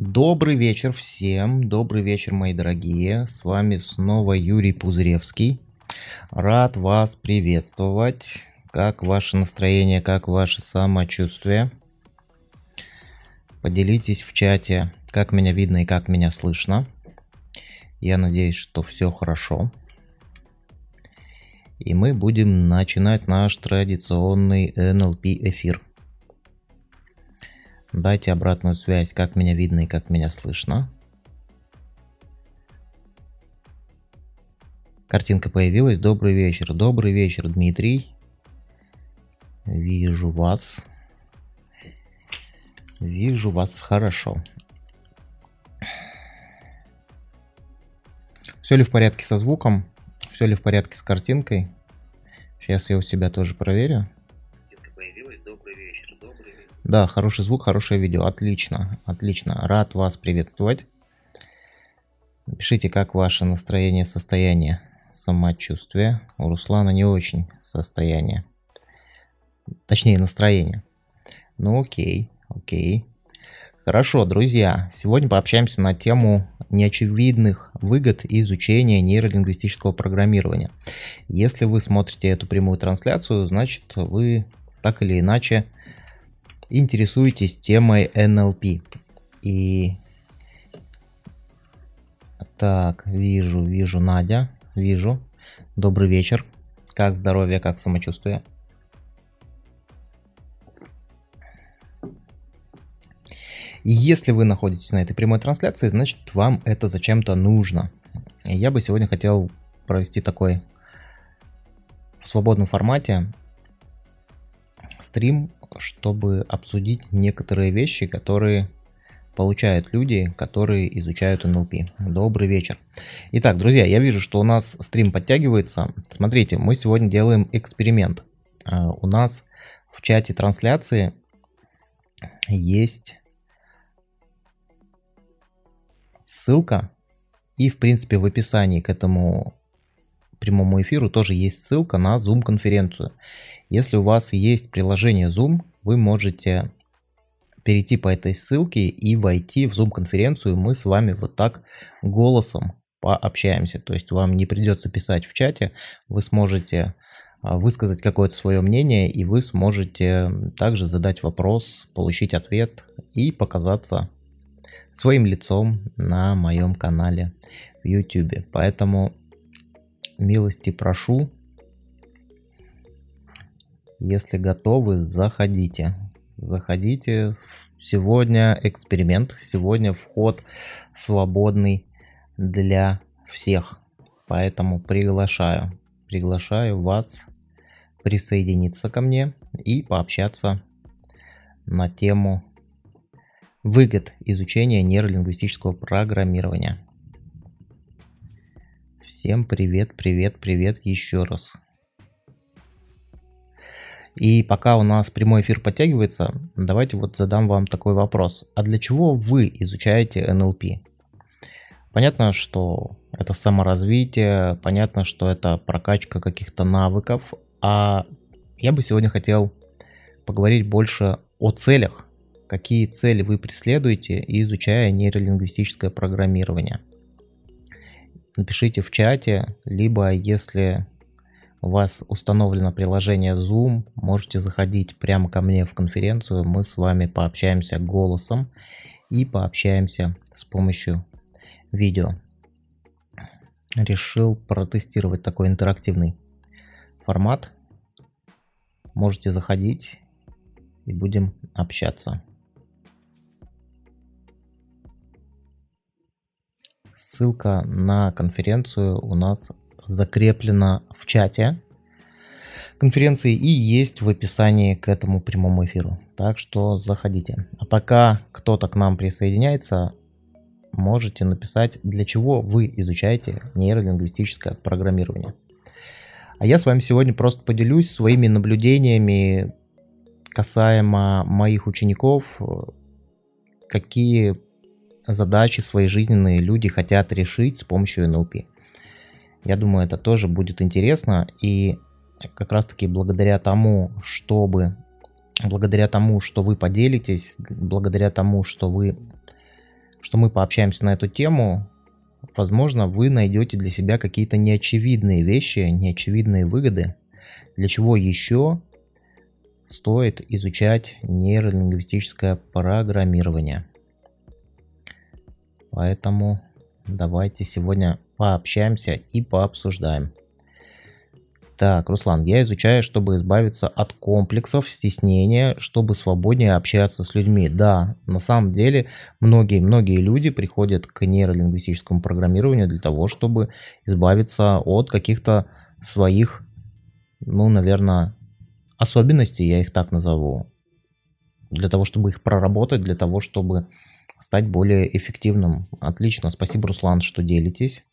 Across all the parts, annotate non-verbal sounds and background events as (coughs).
Добрый вечер всем, добрый вечер, мои дорогие. С вами снова Юрий Пузыревский. Рад вас приветствовать. Как ваше настроение, как ваше самочувствие? Поделитесь в чате, как меня видно и как меня слышно. Я надеюсь, что все хорошо. И мы будем начинать наш традиционный NLP эфир. Дайте обратную связь, как меня видно и как меня слышно. Картинка появилась. Добрый вечер. Добрый вечер, Дмитрий. Вижу вас. Вижу вас хорошо. Все ли в порядке со звуком? Все ли в порядке с картинкой? Сейчас я у себя тоже проверю. Да, хороший звук, хорошее видео. Отлично, отлично. Рад вас приветствовать. Напишите, как ваше настроение, состояние, самочувствие. У Руслана не очень состояние. Точнее, настроение. Ну окей, окей. Хорошо, друзья, сегодня пообщаемся на тему неочевидных выгод изучения нейролингвистического программирования. Если вы смотрите эту прямую трансляцию, значит вы так или иначе интересуетесь темой NLP. И так, вижу, вижу Надя, вижу. Добрый вечер. Как здоровье, как самочувствие? Если вы находитесь на этой прямой трансляции, значит вам это зачем-то нужно. Я бы сегодня хотел провести такой в свободном формате стрим чтобы обсудить некоторые вещи, которые получают люди, которые изучают НЛП. Добрый вечер. Итак, друзья, я вижу, что у нас стрим подтягивается. Смотрите, мы сегодня делаем эксперимент. А, у нас в чате трансляции есть ссылка и, в принципе, в описании к этому прямому эфиру тоже есть ссылка на Zoom-конференцию. Если у вас есть приложение Zoom, вы можете перейти по этой ссылке и войти в Zoom-конференцию. Мы с вами вот так голосом пообщаемся. То есть вам не придется писать в чате, вы сможете а, высказать какое-то свое мнение, и вы сможете также задать вопрос, получить ответ и показаться своим лицом на моем канале в YouTube. Поэтому милости прошу. Если готовы, заходите. Заходите. Сегодня эксперимент. Сегодня вход свободный для всех. Поэтому приглашаю. Приглашаю вас присоединиться ко мне и пообщаться на тему выгод изучения нейролингвистического программирования. Всем привет, привет, привет еще раз. И пока у нас прямой эфир подтягивается, давайте вот задам вам такой вопрос. А для чего вы изучаете NLP? Понятно, что это саморазвитие, понятно, что это прокачка каких-то навыков, а я бы сегодня хотел поговорить больше о целях. Какие цели вы преследуете, изучая нейролингвистическое программирование – напишите в чате, либо если у вас установлено приложение Zoom, можете заходить прямо ко мне в конференцию, мы с вами пообщаемся голосом и пообщаемся с помощью видео. Решил протестировать такой интерактивный формат. Можете заходить и будем общаться. Ссылка на конференцию у нас закреплена в чате конференции и есть в описании к этому прямому эфиру. Так что заходите. А пока кто-то к нам присоединяется, можете написать, для чего вы изучаете нейролингвистическое программирование. А я с вами сегодня просто поделюсь своими наблюдениями касаемо моих учеников, какие задачи свои жизненные люди хотят решить с помощью НЛП. Я думаю, это тоже будет интересно. И как раз таки благодаря тому, чтобы благодаря тому, что вы поделитесь, благодаря тому, что вы что мы пообщаемся на эту тему. Возможно, вы найдете для себя какие-то неочевидные вещи, неочевидные выгоды, для чего еще стоит изучать нейролингвистическое программирование. Поэтому давайте сегодня пообщаемся и пообсуждаем. Так, Руслан, я изучаю, чтобы избавиться от комплексов, стеснения, чтобы свободнее общаться с людьми. Да, на самом деле многие-многие люди приходят к нейролингвистическому программированию для того, чтобы избавиться от каких-то своих, ну, наверное, особенностей, я их так назову. Для того, чтобы их проработать, для того, чтобы стать более эффективным. Отлично, спасибо, Руслан, что делитесь.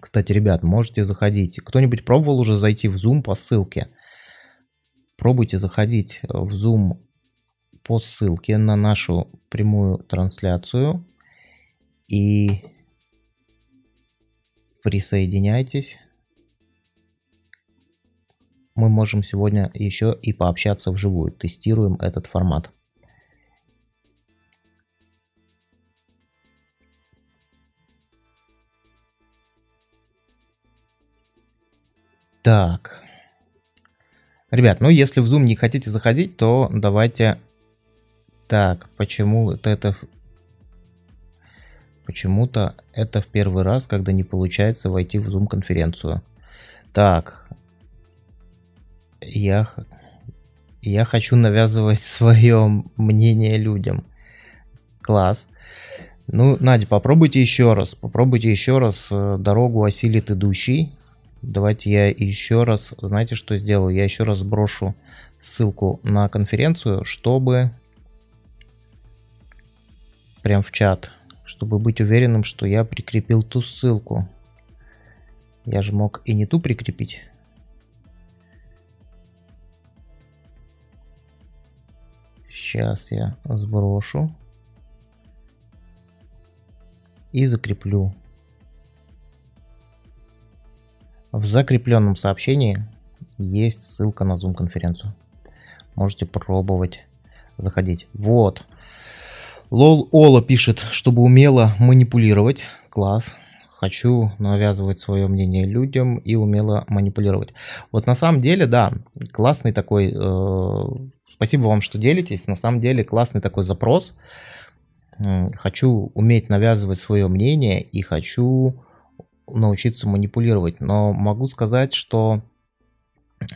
Кстати, ребят, можете заходить. Кто-нибудь пробовал уже зайти в Zoom по ссылке? Пробуйте заходить в Zoom по ссылке на нашу прямую трансляцию и присоединяйтесь. Мы можем сегодня еще и пообщаться вживую. Тестируем этот формат. Так. Ребят, ну если в Zoom не хотите заходить, то давайте... Так, почему это... Почему-то это в первый раз, когда не получается войти в Zoom конференцию. Так. Я... Я хочу навязывать (laughs) свое мнение людям. Класс. Ну, Надя, попробуйте еще раз. Попробуйте еще раз. Э, дорогу осилит идущий. Давайте я еще раз, знаете, что сделаю? Я еще раз сброшу ссылку на конференцию, чтобы прям в чат, чтобы быть уверенным, что я прикрепил ту ссылку. Я же мог и не ту прикрепить. Сейчас я сброшу и закреплю В закрепленном сообщении есть ссылка на Zoom-конференцию. Можете пробовать заходить. Вот. Лол Ола пишет, чтобы умело манипулировать. Класс. Хочу навязывать свое мнение людям и умело манипулировать. Вот на самом деле, да, классный такой... Э, спасибо вам, что делитесь. На самом деле классный такой запрос. Хочу уметь навязывать свое мнение и хочу научиться манипулировать. Но могу сказать, что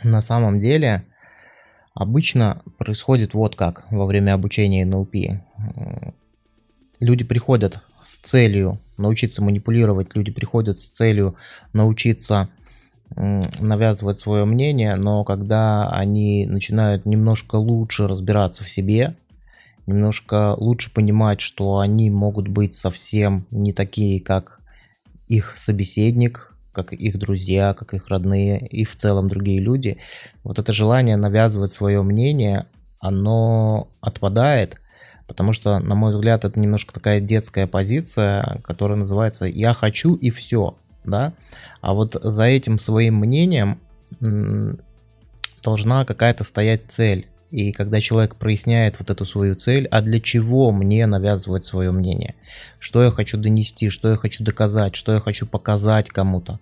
на самом деле обычно происходит вот как во время обучения НЛП. Люди приходят с целью научиться манипулировать, люди приходят с целью научиться навязывать свое мнение, но когда они начинают немножко лучше разбираться в себе, немножко лучше понимать, что они могут быть совсем не такие, как их собеседник, как их друзья, как их родные и в целом другие люди, вот это желание навязывать свое мнение, оно отпадает, потому что, на мой взгляд, это немножко такая детская позиция, которая называется «я хочу и все», да, а вот за этим своим мнением должна какая-то стоять цель, и когда человек проясняет вот эту свою цель, а для чего мне навязывать свое мнение, что я хочу донести, что я хочу доказать, что я хочу показать кому-то,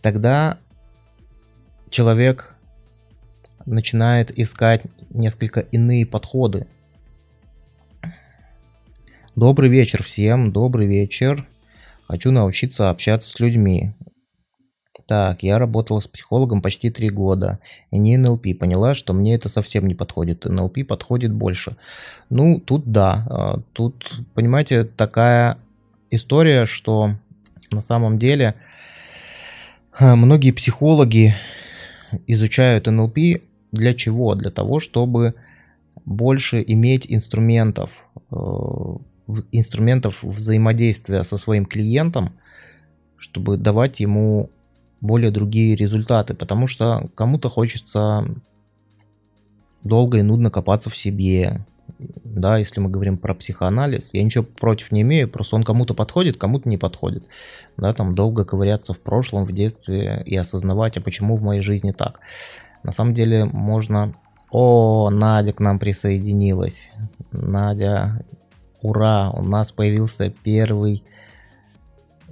тогда человек начинает искать несколько иные подходы. Добрый вечер всем, добрый вечер. Хочу научиться общаться с людьми. Так, я работала с психологом почти три года, и не НЛП. Поняла, что мне это совсем не подходит. НЛП подходит больше. Ну, тут да. А, тут, понимаете, такая история, что на самом деле а, многие психологи изучают НЛП для чего? Для того, чтобы больше иметь инструментов, э, инструментов взаимодействия со своим клиентом, чтобы давать ему более другие результаты, потому что кому-то хочется долго и нудно копаться в себе, да, если мы говорим про психоанализ, я ничего против не имею, просто он кому-то подходит, кому-то не подходит, да, там долго ковыряться в прошлом, в детстве и осознавать, а почему в моей жизни так. На самом деле можно... О, Надя к нам присоединилась. Надя, ура, у нас появился первый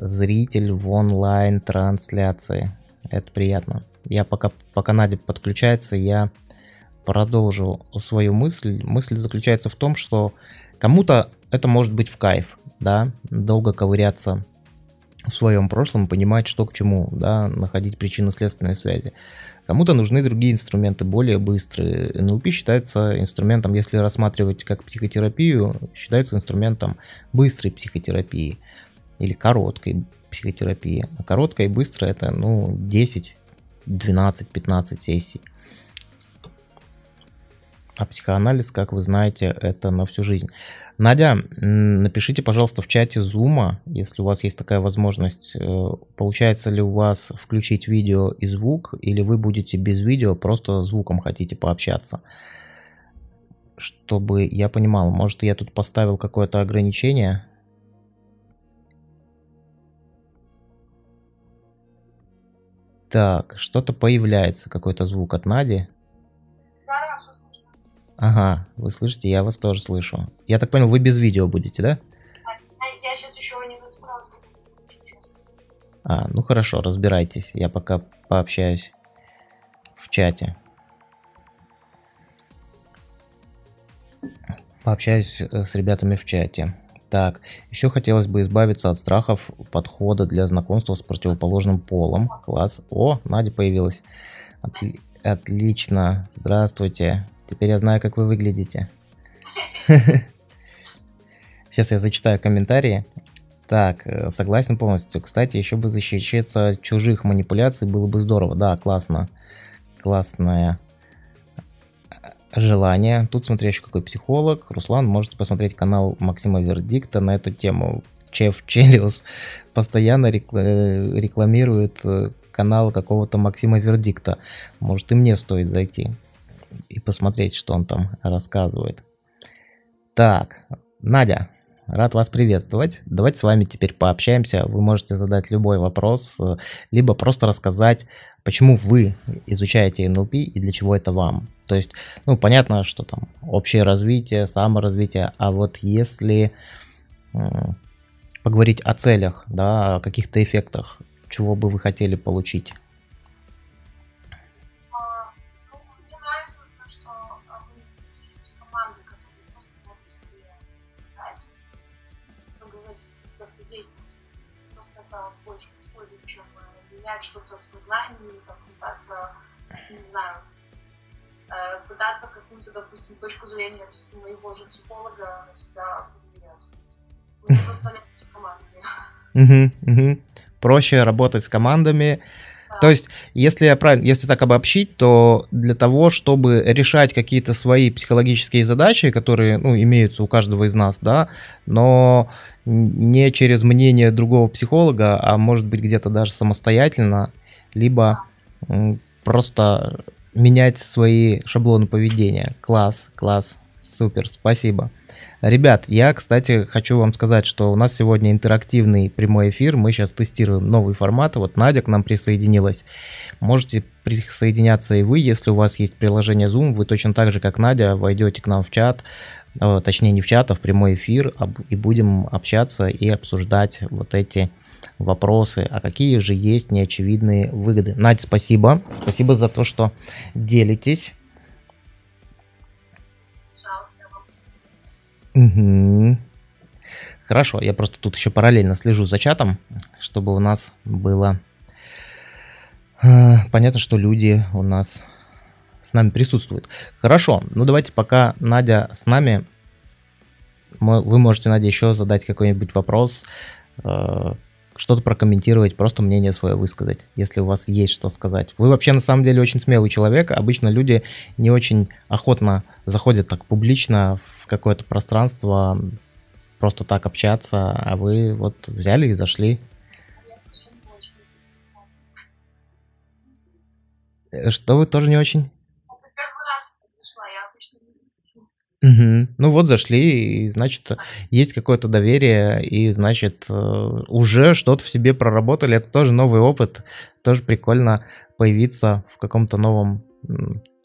зритель в онлайн-трансляции. Это приятно. Я пока, пока Надя подключается, я продолжу свою мысль. Мысль заключается в том, что кому-то это может быть в кайф, да, долго ковыряться в своем прошлом, понимать, что к чему, да, находить причинно-следственные связи. Кому-то нужны другие инструменты, более быстрые. НЛП считается инструментом, если рассматривать как психотерапию, считается инструментом быстрой психотерапии или короткой психотерапии. А короткая и быстрая это, ну, 10, 12, 15 сессий. А психоанализ, как вы знаете, это на всю жизнь. Надя, напишите, пожалуйста, в чате Zoom, если у вас есть такая возможность, э, получается ли у вас включить видео и звук, или вы будете без видео, просто звуком хотите пообщаться. Чтобы я понимал, может я тут поставил какое-то ограничение. Так, что-то появляется, какой-то звук от Нади. Да, да, все Ага, вы слышите, я вас тоже слышу. Я так понял, вы без видео будете, да? А, я сейчас еще не разобралась. А, ну хорошо, разбирайтесь. Я пока пообщаюсь в чате. Пообщаюсь э, с ребятами в чате. Так, еще хотелось бы избавиться от страхов подхода для знакомства с противоположным полом. Класс. О, Надя появилась. Отли- отлично. Здравствуйте. Теперь я знаю, как вы выглядите. (laughs) Сейчас я зачитаю комментарии. Так, э, согласен полностью. Кстати, еще бы защищаться от чужих манипуляций было бы здорово. Да, классно. Классное желание. Тут смотри еще какой психолог. Руслан, можете посмотреть канал Максима Вердикта на эту тему. Чеф Челиус постоянно э, рекламирует э, канал какого-то Максима Вердикта. Может и мне стоит зайти и посмотреть, что он там рассказывает. Так, Надя, рад вас приветствовать. Давайте с вами теперь пообщаемся. Вы можете задать любой вопрос, э, либо просто рассказать, почему вы изучаете НЛП и для чего это вам. То есть, ну, понятно, что там общее развитие, саморазвитие, а вот если поговорить о целях, да, о каких-то эффектах, чего бы вы хотели получить пытаться, не знаю, э, пытаться какую-то, допустим, точку зрения моего же психолога на себя просто с командами. Проще работать с командами. То есть, если я правильно, если так обобщить, то для того, чтобы решать какие-то свои психологические задачи, которые, ну, имеются у каждого из нас, да, но не через мнение другого психолога, а может быть где-то даже самостоятельно, либо просто менять свои шаблоны поведения. Класс, класс, супер, спасибо. Ребят, я, кстати, хочу вам сказать, что у нас сегодня интерактивный прямой эфир. Мы сейчас тестируем новый формат. Вот Надя к нам присоединилась. Можете присоединяться и вы, если у вас есть приложение Zoom. Вы точно так же, как Надя, войдете к нам в чат, Э, точнее не в чат, а в прямой эфир, и будем общаться и обсуждать вот эти вопросы, а какие же есть неочевидные выгоды. Надь, спасибо. Спасибо за то, что делитесь. Угу. Хорошо, я просто тут еще параллельно слежу за чатом, чтобы у нас было э, понятно, что люди у нас с нами присутствует. Хорошо, ну давайте пока Надя с нами, вы можете, Надя, еще задать какой-нибудь вопрос, э, что-то прокомментировать, просто мнение свое высказать, если у вас есть что сказать. Вы вообще на самом деле очень смелый человек. Обычно люди не очень охотно заходят так публично в какое-то пространство, просто так общаться, а вы вот взяли и зашли. Что вы тоже не очень? Угу. Ну вот зашли, и значит, есть какое-то доверие, и значит, э, уже что-то в себе проработали. Это тоже новый опыт. Тоже прикольно появиться в каком-то новом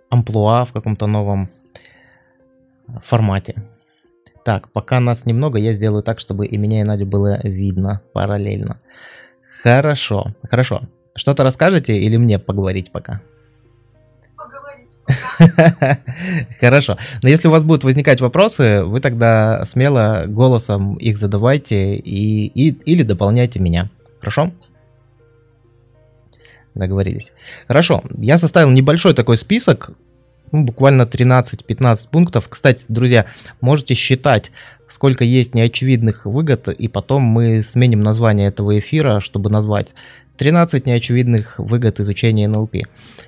амплуа, в каком-то новом формате. Так, пока нас немного, я сделаю так, чтобы и меня, и Надю было видно параллельно. Хорошо, хорошо. Что-то расскажете или мне поговорить пока? Поговорить. (laughs) Хорошо. Но если у вас будут возникать вопросы, вы тогда смело голосом их задавайте и, и, или дополняйте меня. Хорошо? Договорились. Хорошо. Я составил небольшой такой список ну, буквально 13-15 пунктов. Кстати, друзья, можете считать, сколько есть неочевидных выгод, и потом мы сменим название этого эфира, чтобы назвать 13 неочевидных выгод изучения НЛП.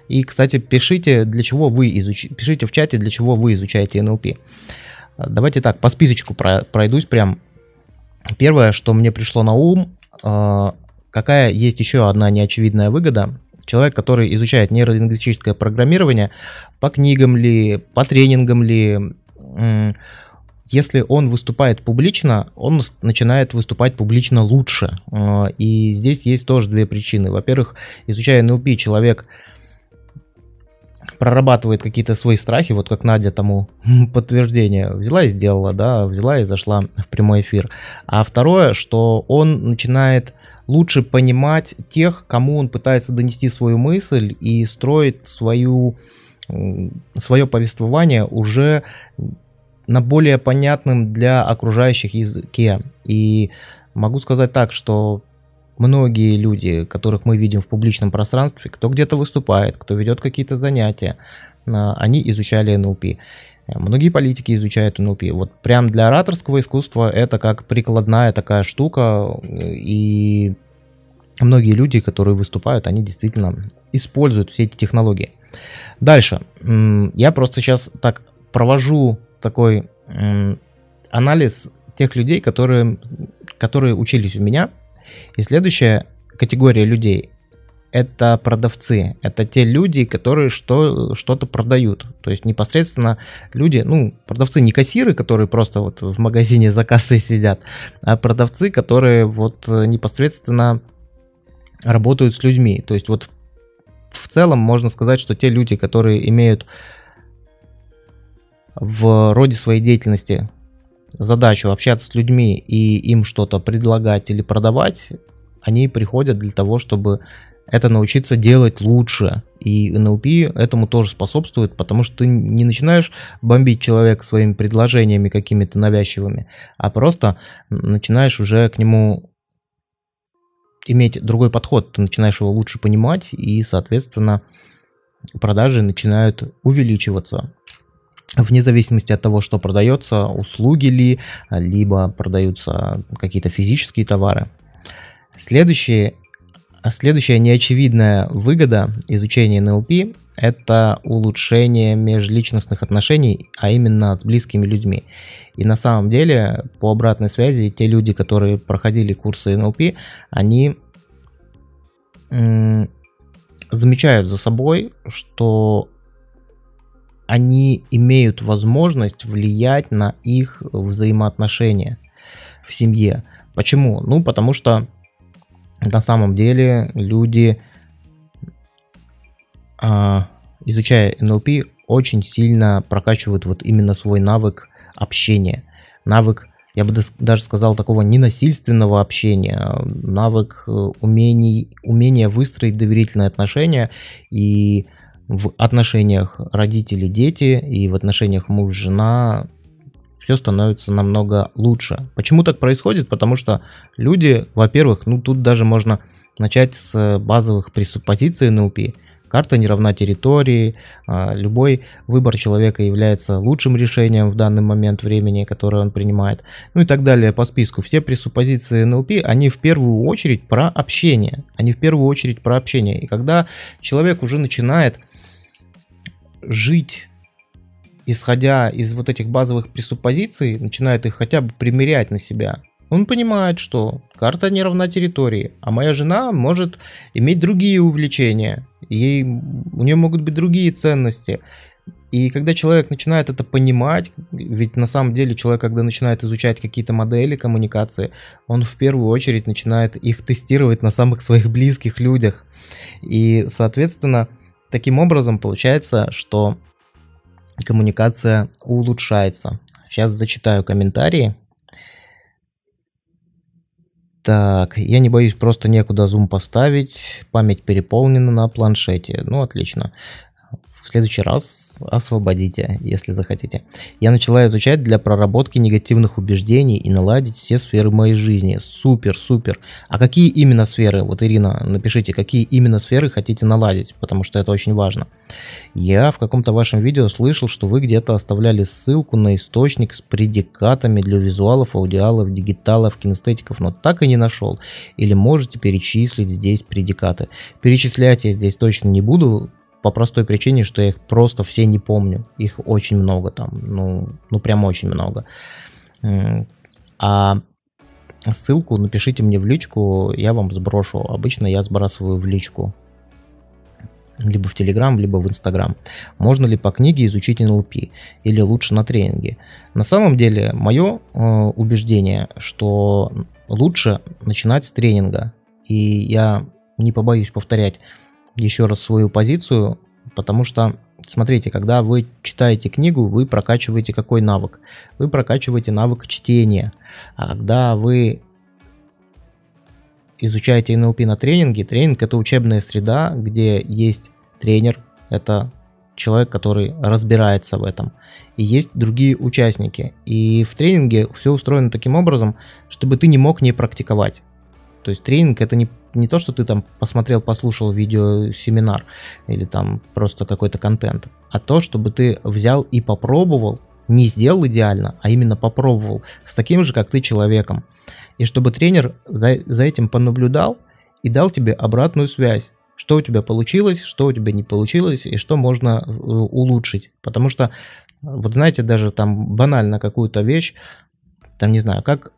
И, кстати, пишите, для чего вы изуч... пишите в чате, для чего вы изучаете НЛП. Давайте так, по списочку пройдусь прям. Первое, что мне пришло на ум, а, какая есть еще одна неочевидная выгода. Человек, который изучает нейролингвистическое программирование, по книгам ли, по тренингам ли, если он выступает публично, он начинает выступать публично лучше. А, и здесь есть тоже две причины. Во-первых, изучая NLP, человек прорабатывает какие-то свои страхи, вот как Надя тому (laughs) подтверждение взяла и сделала, да, взяла и зашла в прямой эфир. А второе, что он начинает лучше понимать тех, кому он пытается донести свою мысль и строит свою свое повествование уже на более понятным для окружающих языке. И могу сказать так, что многие люди, которых мы видим в публичном пространстве, кто где-то выступает, кто ведет какие-то занятия, а, они изучали НЛП. Многие политики изучают НЛП. Вот прям для ораторского искусства это как прикладная такая штука, и многие люди, которые выступают, они действительно используют все эти технологии. Дальше. Я просто сейчас так провожу такой анализ тех людей, которые, которые учились у меня. И следующая категория людей это продавцы, это те люди, которые что, что-то продают. То есть непосредственно люди, ну, продавцы не кассиры, которые просто вот в магазине за кассой сидят, а продавцы, которые вот непосредственно работают с людьми. То есть вот в целом можно сказать, что те люди, которые имеют в роде своей деятельности задачу общаться с людьми и им что-то предлагать или продавать, они приходят для того, чтобы это научиться делать лучше. И НЛП этому тоже способствует, потому что ты не начинаешь бомбить человека своими предложениями какими-то навязчивыми, а просто начинаешь уже к нему иметь другой подход. Ты начинаешь его лучше понимать, и, соответственно, продажи начинают увеличиваться вне зависимости от того, что продается, услуги ли, либо продаются какие-то физические товары. Следующее, следующая неочевидная выгода изучения НЛП – это улучшение межличностных отношений, а именно с близкими людьми. И на самом деле, по обратной связи, те люди, которые проходили курсы НЛП, они замечают за собой, что они имеют возможность влиять на их взаимоотношения в семье. Почему? Ну, потому что на самом деле люди, а, изучая НЛП, очень сильно прокачивают вот именно свой навык общения, навык, я бы даже сказал, такого ненасильственного общения, навык э, умений, умения выстроить доверительные отношения и в отношениях родители-дети и в отношениях муж-жена все становится намного лучше. Почему так происходит? Потому что люди, во-первых, ну тут даже можно начать с базовых пресуппозиций НЛП. Карта не равна территории, а, любой выбор человека является лучшим решением в данный момент времени, которое он принимает, ну и так далее по списку. Все пресуппозиции НЛП, они в первую очередь про общение, они в первую очередь про общение. И когда человек уже начинает жить исходя из вот этих базовых пресуппозиций, начинает их хотя бы примерять на себя, он понимает, что карта не равна территории, а моя жена может иметь другие увлечения, ей, у нее могут быть другие ценности. И когда человек начинает это понимать, ведь на самом деле человек, когда начинает изучать какие-то модели коммуникации, он в первую очередь начинает их тестировать на самых своих близких людях. И, соответственно, Таким образом, получается, что коммуникация улучшается. Сейчас зачитаю комментарии. Так, я не боюсь, просто некуда зум поставить. Память переполнена на планшете. Ну, отлично в следующий раз освободите, если захотите. Я начала изучать для проработки негативных убеждений и наладить все сферы моей жизни. Супер, супер. А какие именно сферы? Вот, Ирина, напишите, какие именно сферы хотите наладить, потому что это очень важно. Я в каком-то вашем видео слышал, что вы где-то оставляли ссылку на источник с предикатами для визуалов, аудиалов, дигиталов, кинестетиков, но так и не нашел. Или можете перечислить здесь предикаты. Перечислять я здесь точно не буду, по простой причине, что я их просто все не помню. Их очень много там, ну, ну прям очень много. А ссылку напишите мне в личку, я вам сброшу. Обычно я сбрасываю в личку. Либо в Телеграм, либо в Инстаграм. Можно ли по книге изучить НЛП? Или лучше на тренинге? На самом деле, мое э, убеждение, что лучше начинать с тренинга. И я не побоюсь повторять, еще раз свою позицию, потому что, смотрите, когда вы читаете книгу, вы прокачиваете какой навык? Вы прокачиваете навык чтения. А когда вы изучаете НЛП на тренинге, тренинг это учебная среда, где есть тренер, это человек, который разбирается в этом. И есть другие участники. И в тренинге все устроено таким образом, чтобы ты не мог не практиковать. То есть тренинг это не, не то, что ты там посмотрел, послушал видео, семинар или там просто какой-то контент, а то, чтобы ты взял и попробовал, не сделал идеально, а именно попробовал с таким же, как ты, человеком. И чтобы тренер за, за этим понаблюдал и дал тебе обратную связь что у тебя получилось, что у тебя не получилось и что можно э, улучшить. Потому что, вот знаете, даже там банально какую-то вещь, там не знаю, как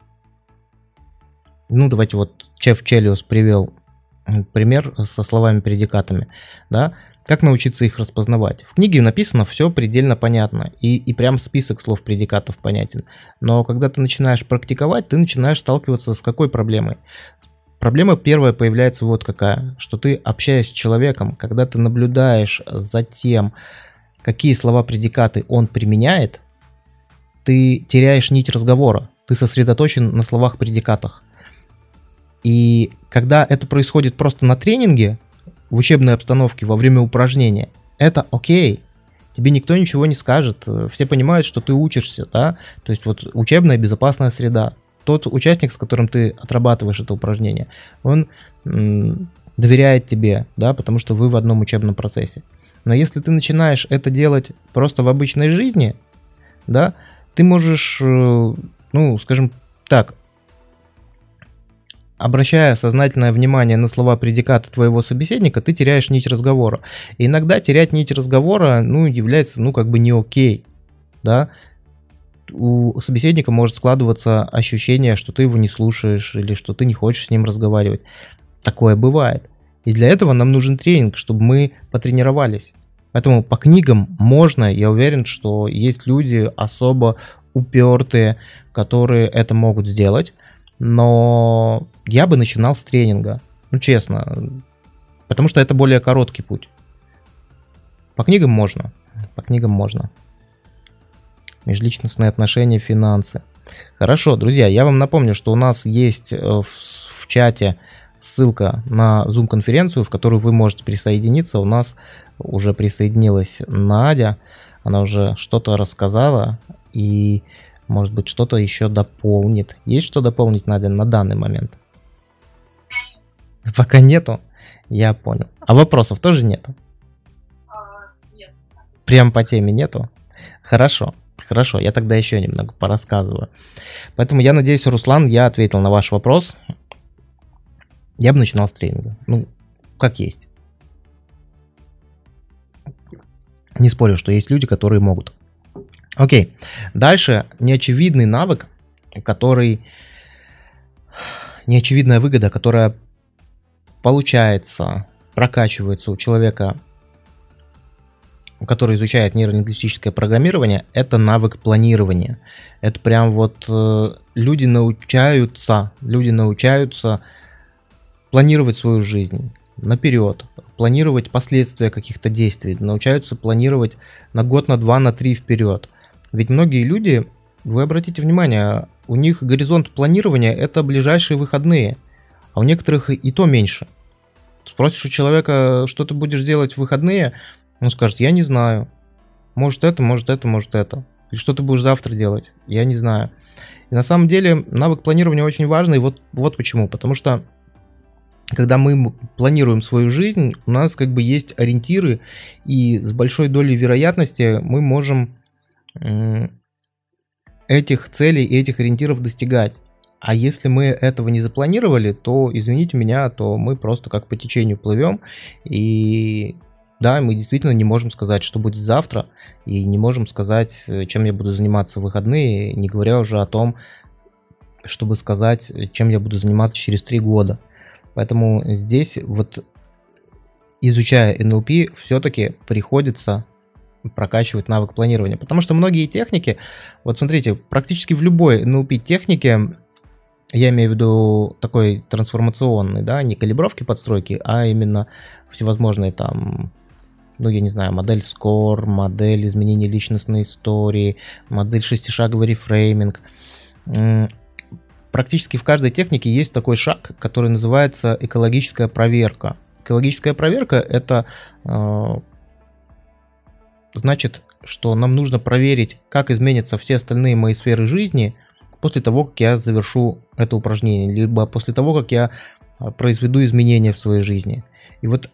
ну, давайте вот Чеф Челиус привел пример со словами-предикатами, да, как научиться их распознавать. В книге написано все предельно понятно, и, и прям список слов-предикатов понятен. Но когда ты начинаешь практиковать, ты начинаешь сталкиваться с какой проблемой? Проблема первая появляется вот какая, что ты, общаясь с человеком, когда ты наблюдаешь за тем, какие слова-предикаты он применяет, ты теряешь нить разговора, ты сосредоточен на словах-предикатах. И когда это происходит просто на тренинге, в учебной обстановке, во время упражнения, это окей. Тебе никто ничего не скажет. Все понимают, что ты учишься, да? То есть вот учебная безопасная среда. Тот участник, с которым ты отрабатываешь это упражнение, он доверяет тебе, да, потому что вы в одном учебном процессе. Но если ты начинаешь это делать просто в обычной жизни, да, ты можешь, э, ну, скажем так, обращая сознательное внимание на слова предиката твоего собеседника, ты теряешь нить разговора. И иногда терять нить разговора, ну, является, ну, как бы не окей, да. У собеседника может складываться ощущение, что ты его не слушаешь или что ты не хочешь с ним разговаривать. Такое бывает. И для этого нам нужен тренинг, чтобы мы потренировались. Поэтому по книгам можно, я уверен, что есть люди особо упертые, которые это могут сделать но я бы начинал с тренинга. Ну, честно. Потому что это более короткий путь. По книгам можно. По книгам можно. Межличностные отношения, финансы. Хорошо, друзья, я вам напомню, что у нас есть э, в, в чате ссылка на Zoom-конференцию, в которую вы можете присоединиться. У нас уже присоединилась Надя. Она уже что-то рассказала. И может быть, что-то еще дополнит. Есть что дополнить, Надя, на данный момент? (laughs) Пока нету. Я понял. А вопросов тоже нету? А, нет. Прям по теме нету? Хорошо. Хорошо, я тогда еще немного порассказываю. Поэтому я надеюсь, Руслан, я ответил на ваш вопрос. Я бы начинал с тренинга. Ну, как есть. Не спорю, что есть люди, которые могут. Окей. Дальше неочевидный навык, который... Неочевидная выгода, которая получается, прокачивается у человека, который изучает нейролингвистическое программирование, это навык планирования. Это прям вот э, люди научаются, люди научаются планировать свою жизнь наперед, планировать последствия каких-то действий, научаются планировать на год, на два, на три вперед. Ведь многие люди вы обратите внимание, у них горизонт планирования это ближайшие выходные, а у некоторых и то меньше. Спросишь у человека, что ты будешь делать в выходные, он скажет, я не знаю. Может это, может это, может это. Или что ты будешь завтра делать, я не знаю. И на самом деле навык планирования очень важный, вот, вот почему. Потому что когда мы планируем свою жизнь, у нас как бы есть ориентиры, и с большой долей вероятности мы можем этих целей и этих ориентиров достигать. А если мы этого не запланировали, то, извините меня, то мы просто как по течению плывем. И да, мы действительно не можем сказать, что будет завтра, и не можем сказать, чем я буду заниматься в выходные, не говоря уже о том, чтобы сказать, чем я буду заниматься через три года. Поэтому здесь вот изучая NLP, все-таки приходится прокачивать навык планирования. Потому что многие техники, вот смотрите, практически в любой NLP технике, я имею в виду такой трансформационный, да, не калибровки подстройки, а именно всевозможные там, ну, я не знаю, модель SCORE, модель изменения личностной истории, модель шестишаговый рефрейминг. Практически в каждой технике есть такой шаг, который называется экологическая проверка. Экологическая проверка это э, значит, что нам нужно проверить, как изменятся все остальные мои сферы жизни после того, как я завершу это упражнение, либо после того, как я а, произведу изменения в своей жизни. И вот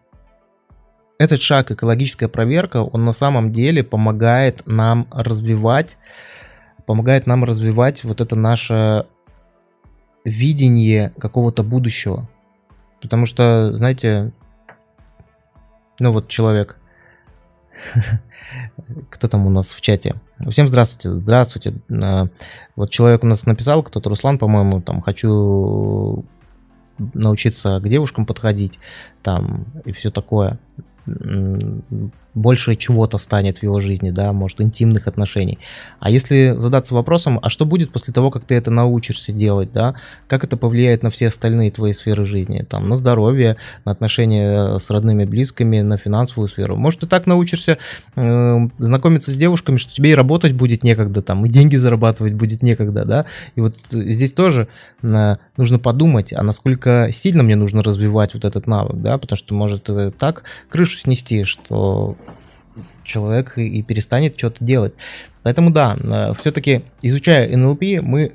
этот шаг, экологическая проверка, он на самом деле помогает нам развивать, помогает нам развивать вот это наше видение какого-то будущего. Потому что, знаете, ну вот человек (laughs) Кто там у нас в чате? Всем здравствуйте, здравствуйте. А, вот человек у нас написал, кто-то Руслан, по-моему, там, хочу научиться к девушкам подходить, там, и все такое больше чего-то станет в его жизни, да, может, интимных отношений. А если задаться вопросом, а что будет после того, как ты это научишься делать, да, как это повлияет на все остальные твои сферы жизни, там, на здоровье, на отношения с родными, близкими, на финансовую сферу. Может, ты так научишься э, знакомиться с девушками, что тебе и работать будет некогда, там, и деньги зарабатывать будет некогда, да, и вот здесь тоже э, нужно подумать, а насколько сильно мне нужно развивать вот этот навык, да, потому что может э, так крышу снести, что человек и перестанет что-то делать. Поэтому да, э, все-таки изучая NLP, мы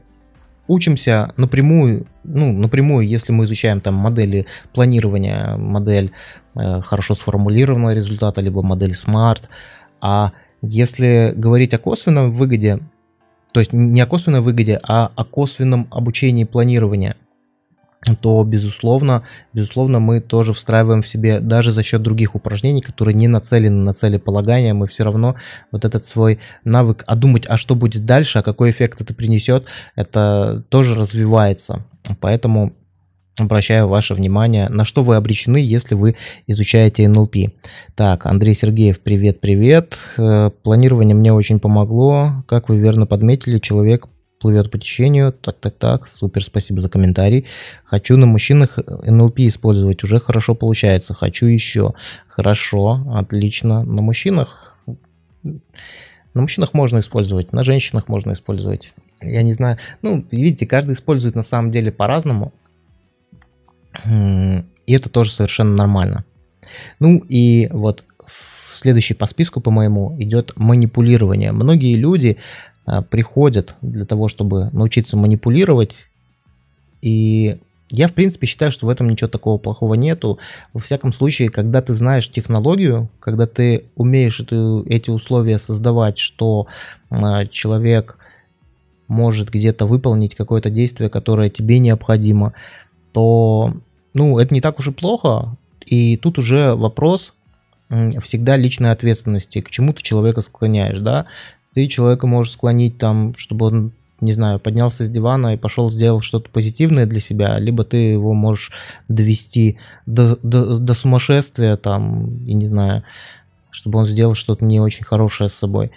учимся напрямую, ну, напрямую, если мы изучаем там модели планирования, модель э, хорошо сформулированного результата, либо модель SMART, а если говорить о косвенном выгоде, то есть не о косвенной выгоде, а о косвенном обучении планирования – то, безусловно, безусловно, мы тоже встраиваем в себе, даже за счет других упражнений, которые не нацелены на целеполагание, мы все равно вот этот свой навык, а думать, а что будет дальше, а какой эффект это принесет, это тоже развивается. Поэтому обращаю ваше внимание, на что вы обречены, если вы изучаете НЛП. Так, Андрей Сергеев, привет-привет. Э, планирование мне очень помогло. Как вы верно подметили, человек плывет по течению. Так, так, так. Супер, спасибо за комментарий. Хочу на мужчинах НЛП использовать. Уже хорошо получается. Хочу еще. Хорошо, отлично. На мужчинах... На мужчинах можно использовать, на женщинах можно использовать. Я не знаю. Ну, видите, каждый использует на самом деле по-разному. И это тоже совершенно нормально. Ну и вот следующий по списку, по-моему, идет манипулирование. Многие люди приходят для того, чтобы научиться манипулировать. И я, в принципе, считаю, что в этом ничего такого плохого нету. Во всяком случае, когда ты знаешь технологию, когда ты умеешь эту, эти условия создавать, что э, человек может где-то выполнить какое-то действие, которое тебе необходимо, то ну, это не так уж и плохо. И тут уже вопрос всегда личной ответственности, к чему ты человека склоняешь, да, ты человека можешь склонить там, чтобы он не знаю, поднялся с дивана и пошел сделал что-то позитивное для себя, либо ты его можешь довести до, до, до сумасшествия, там, я не знаю, чтобы он сделал что-то не очень хорошее с собой.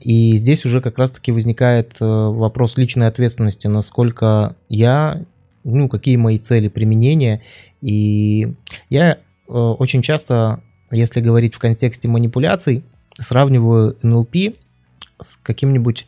И здесь уже как раз-таки возникает э, вопрос личной ответственности, насколько я, ну, какие мои цели применения. И я э, очень часто, если говорить в контексте манипуляций, сравниваю NLP с каким-нибудь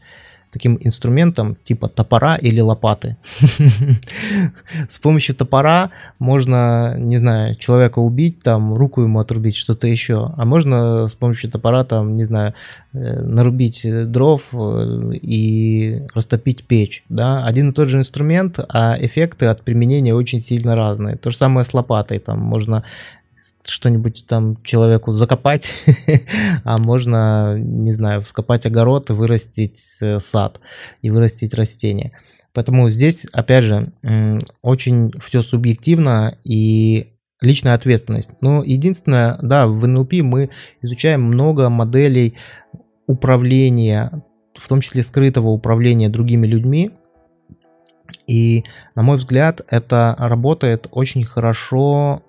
таким инструментом типа топора или лопаты. (laughs) С помощью топора можно, не знаю, человека убить, там, руку ему отрубить, что-то еще. А можно с помощью топора, там, не знаю, э, нарубить дров э, и растопить печь. Да? Один и тот же инструмент, а эффекты от применения очень сильно разные. То же самое с лопатой. Там можно что-нибудь там человеку закопать, (laughs) а можно, не знаю, вскопать огород вырастить э, сад и вырастить растения. Поэтому здесь, опять же, очень все субъективно и личная ответственность. Но единственное, да, в НЛП мы изучаем много моделей управления, в том числе скрытого управления другими людьми. И, на мой взгляд, это работает очень хорошо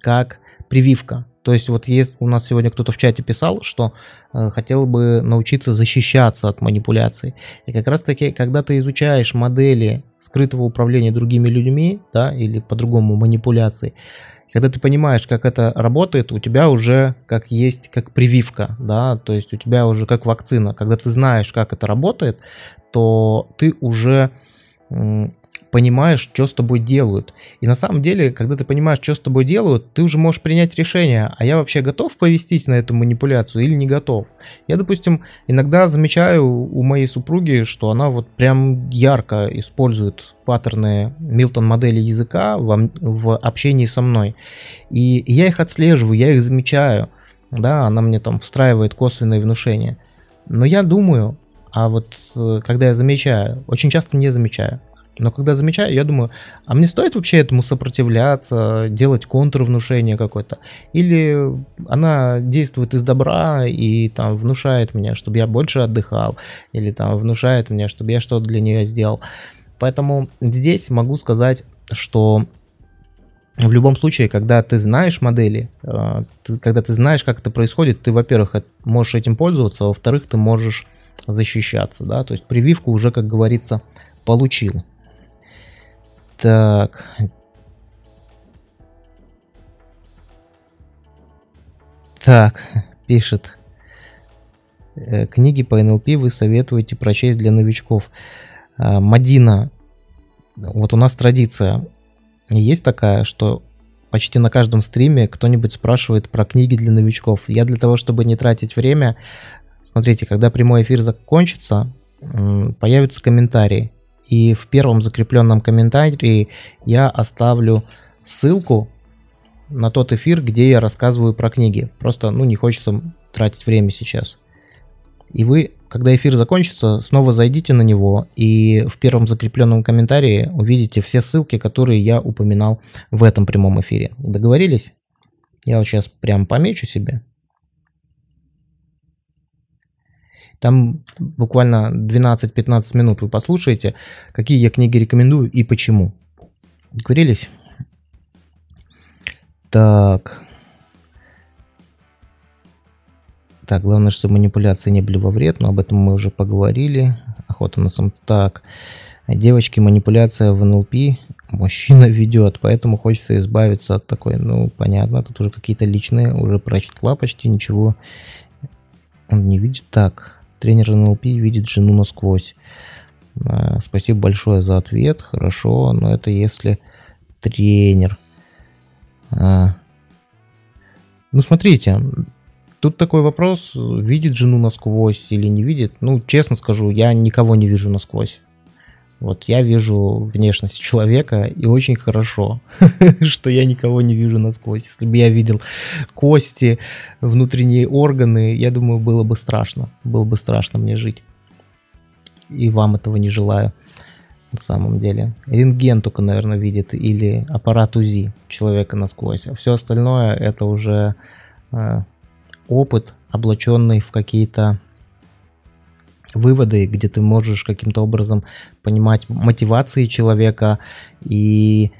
как прививка. То есть вот есть у нас сегодня кто-то в чате писал, что э, хотел бы научиться защищаться от манипуляций. И как раз таки, когда ты изучаешь модели скрытого управления другими людьми, да, или по-другому манипуляций, когда ты понимаешь, как это работает, у тебя уже как есть как прививка, да, то есть у тебя уже как вакцина. Когда ты знаешь, как это работает, то ты уже понимаешь, что с тобой делают. И на самом деле, когда ты понимаешь, что с тобой делают, ты уже можешь принять решение, а я вообще готов повестись на эту манипуляцию или не готов. Я, допустим, иногда замечаю у моей супруги, что она вот прям ярко использует паттерны Милтон модели языка в, в общении со мной. И я их отслеживаю, я их замечаю. Да, она мне там встраивает косвенные внушения. Но я думаю, а вот э, когда я замечаю, очень часто не замечаю. Но когда замечаю, я думаю, а мне стоит вообще этому сопротивляться, делать контрвнушение какое-то? Или она действует из добра и там внушает мне, чтобы я больше отдыхал, или там внушает мне, чтобы я что-то для нее сделал. Поэтому здесь могу сказать, что в любом случае, когда ты знаешь модели, э, когда ты знаешь, как это происходит, ты, во-первых, можешь этим пользоваться, а во-вторых, ты можешь защищаться, да, то есть прививку уже, как говорится, получил. Так. Так, (laughs) пишет. Э, книги по НЛП вы советуете прочесть для новичков. А, Мадина, вот у нас традиция есть такая, что почти на каждом стриме кто-нибудь спрашивает про книги для новичков. Я для того, чтобы не тратить время, смотрите, когда прямой эфир закончится, появятся комментарии и в первом закрепленном комментарии я оставлю ссылку на тот эфир, где я рассказываю про книги. Просто, ну, не хочется тратить время сейчас. И вы, когда эфир закончится, снова зайдите на него и в первом закрепленном комментарии увидите все ссылки, которые я упоминал в этом прямом эфире. Договорились? Я вот сейчас прям помечу себе. Там буквально 12-15 минут вы послушаете, какие я книги рекомендую и почему. Договорились? Так. Так, главное, чтобы манипуляции не были во вред, но об этом мы уже поговорили. Охота на сам... Так. Девочки, манипуляция в НЛП мужчина ведет, поэтому хочется избавиться от такой, ну, понятно, тут уже какие-то личные, уже прочитала почти ничего. Он не видит так. Тренер НЛП видит жену насквозь. А, спасибо большое за ответ. Хорошо, но это если тренер. А. Ну, смотрите, тут такой вопрос, видит жену насквозь или не видит. Ну, честно скажу, я никого не вижу насквозь. Вот я вижу внешность человека, и очень хорошо, (laughs) что я никого не вижу насквозь. Если бы я видел кости, внутренние органы, я думаю, было бы страшно. Было бы страшно мне жить. И вам этого не желаю на самом деле. Рентген только, наверное, видит, или аппарат УЗИ человека насквозь. А все остальное это уже э, опыт, облаченный в какие-то выводы, где ты можешь каким-то образом понимать мотивации человека и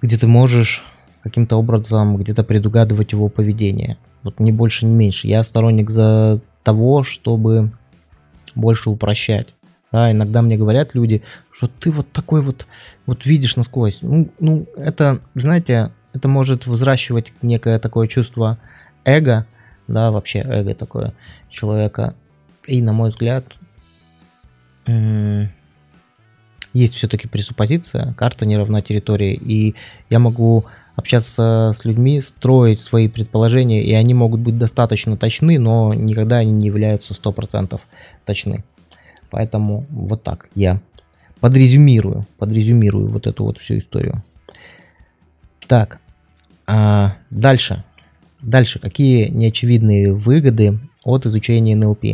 где ты можешь каким-то образом где-то предугадывать его поведение. Вот не больше, не меньше. Я сторонник за того, чтобы больше упрощать. Да, иногда мне говорят люди, что ты вот такой вот, вот видишь насквозь. Ну, ну, это, знаете, это может взращивать некое такое чувство эго, да, вообще эго такое человека. И, на мой взгляд, есть все-таки пресуппозиция, карта не равна территории, и я могу общаться с людьми, строить свои предположения, и они могут быть достаточно точны, но никогда они не являются 100% точны. Поэтому вот так я подрезюмирую, подрезюмирую вот эту вот всю историю. Так, а дальше. Дальше, какие неочевидные выгоды от изучения НЛП?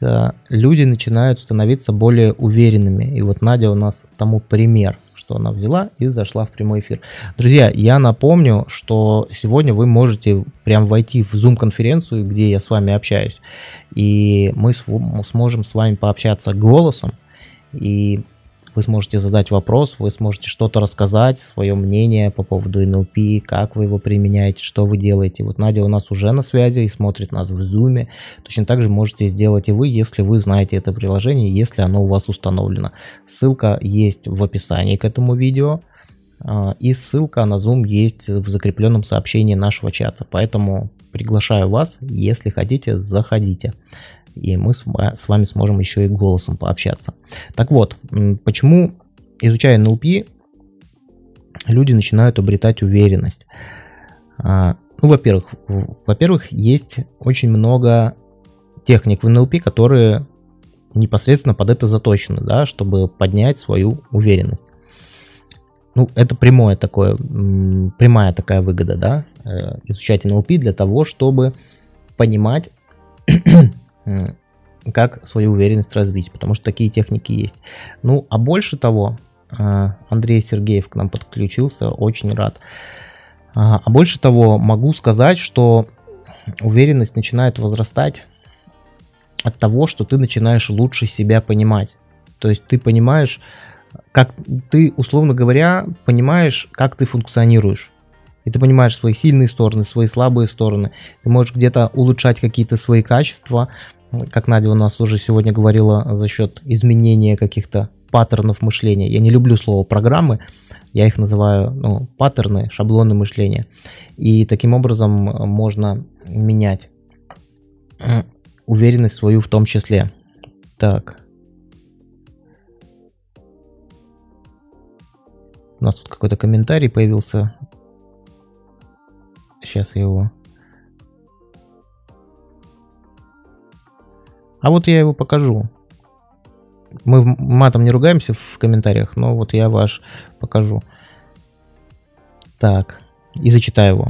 Э, люди начинают становиться более уверенными. И вот Надя у нас тому пример, что она взяла и зашла в прямой эфир. Друзья, я напомню, что сегодня вы можете прям войти в Zoom-конференцию, где я с вами общаюсь, и мы сможем с вами пообщаться голосом, и вы сможете задать вопрос, вы сможете что-то рассказать, свое мнение по поводу NLP, как вы его применяете, что вы делаете. Вот Надя у нас уже на связи и смотрит нас в Zoom. Точно так же можете сделать и вы, если вы знаете это приложение, если оно у вас установлено. Ссылка есть в описании к этому видео. А, и ссылка на Zoom есть в закрепленном сообщении нашего чата. Поэтому приглашаю вас, если хотите, заходите и мы с вами сможем еще и голосом пообщаться. Так вот, почему, изучая NLP, люди начинают обретать уверенность? А, ну, во-первых, во-первых, есть очень много техник в NLP, которые непосредственно под это заточены, да, чтобы поднять свою уверенность. Ну, это прямое такое, прямая такая выгода, да, э, изучать NLP для того, чтобы понимать как свою уверенность развить, потому что такие техники есть. Ну, а больше того, а, Андрей Сергеев к нам подключился, очень рад. А, а больше того, могу сказать, что уверенность начинает возрастать от того, что ты начинаешь лучше себя понимать. То есть ты понимаешь, как ты, условно говоря, понимаешь, как ты функционируешь. И ты понимаешь свои сильные стороны, свои слабые стороны. Ты можешь где-то улучшать какие-то свои качества, как Надя у нас уже сегодня говорила, за счет изменения каких-то паттернов мышления. Я не люблю слово программы, я их называю ну, паттерны, шаблоны мышления. И таким образом можно менять уверенность свою в том числе. Так. У нас тут какой-то комментарий появился. Сейчас я его А вот я его покажу. Мы матом не ругаемся в комментариях, но вот я ваш покажу. Так, и зачитаю его.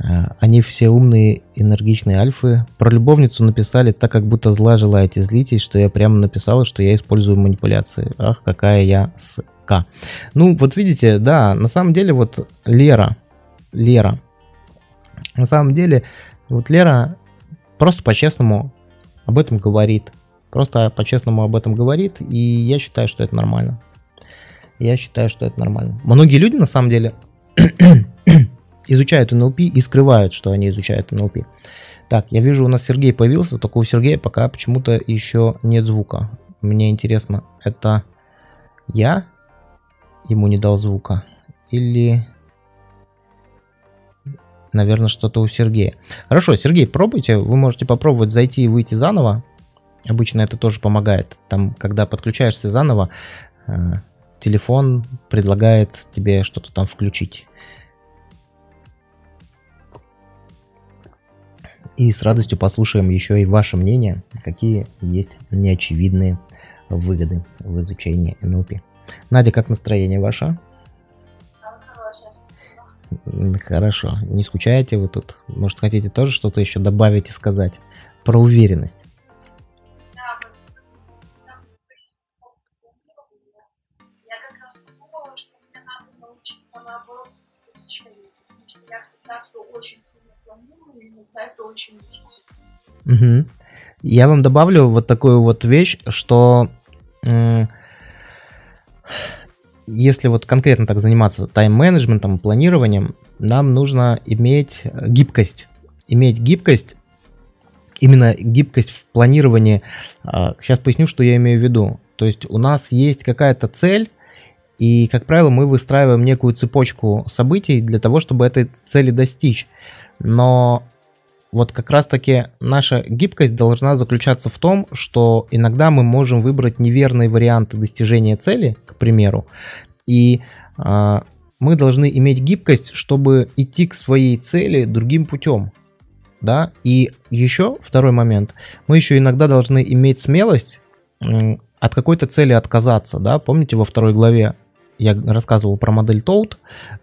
А, они все умные, энергичные альфы. Про любовницу написали так, как будто зла желаете. Злитесь, что я прямо написала, что я использую манипуляции. Ах, какая я ска. Ну, вот видите, да, на самом деле вот Лера, Лера, на самом деле вот Лера просто по-честному об этом говорит. Просто по-честному об этом говорит, и я считаю, что это нормально. Я считаю, что это нормально. Многие люди, на самом деле, (coughs) изучают НЛП и скрывают, что они изучают НЛП. Так, я вижу, у нас Сергей появился, только у Сергея пока почему-то еще нет звука. Мне интересно, это я ему не дал звука? Или наверное, что-то у Сергея. Хорошо, Сергей, пробуйте. Вы можете попробовать зайти и выйти заново. Обычно это тоже помогает. Там, когда подключаешься заново, э, телефон предлагает тебе что-то там включить. И с радостью послушаем еще и ваше мнение, какие есть неочевидные выгоды в изучении НЛП. Надя, как настроение ваше? Хорошо. Не скучаете вы тут? Может, хотите тоже что-то еще добавить и сказать про уверенность? я всегда все очень сильно планирую, и иногда это очень Угу. Я вам добавлю вот такую вот вещь, что если вот конкретно так заниматься тайм-менеджментом, планированием, нам нужно иметь гибкость. Иметь гибкость, именно гибкость в планировании. Сейчас а, поясню, что я имею в виду. То есть у нас есть какая-то цель, и, как правило, мы выстраиваем некую цепочку событий для того, чтобы этой цели достичь. Но вот как раз-таки наша гибкость должна заключаться в том, что иногда мы можем выбрать неверные варианты достижения цели, к примеру, и э, мы должны иметь гибкость, чтобы идти к своей цели другим путем. Да? И еще второй момент, мы еще иногда должны иметь смелость от какой-то цели отказаться. Да? Помните, во второй главе я рассказывал про модель Toad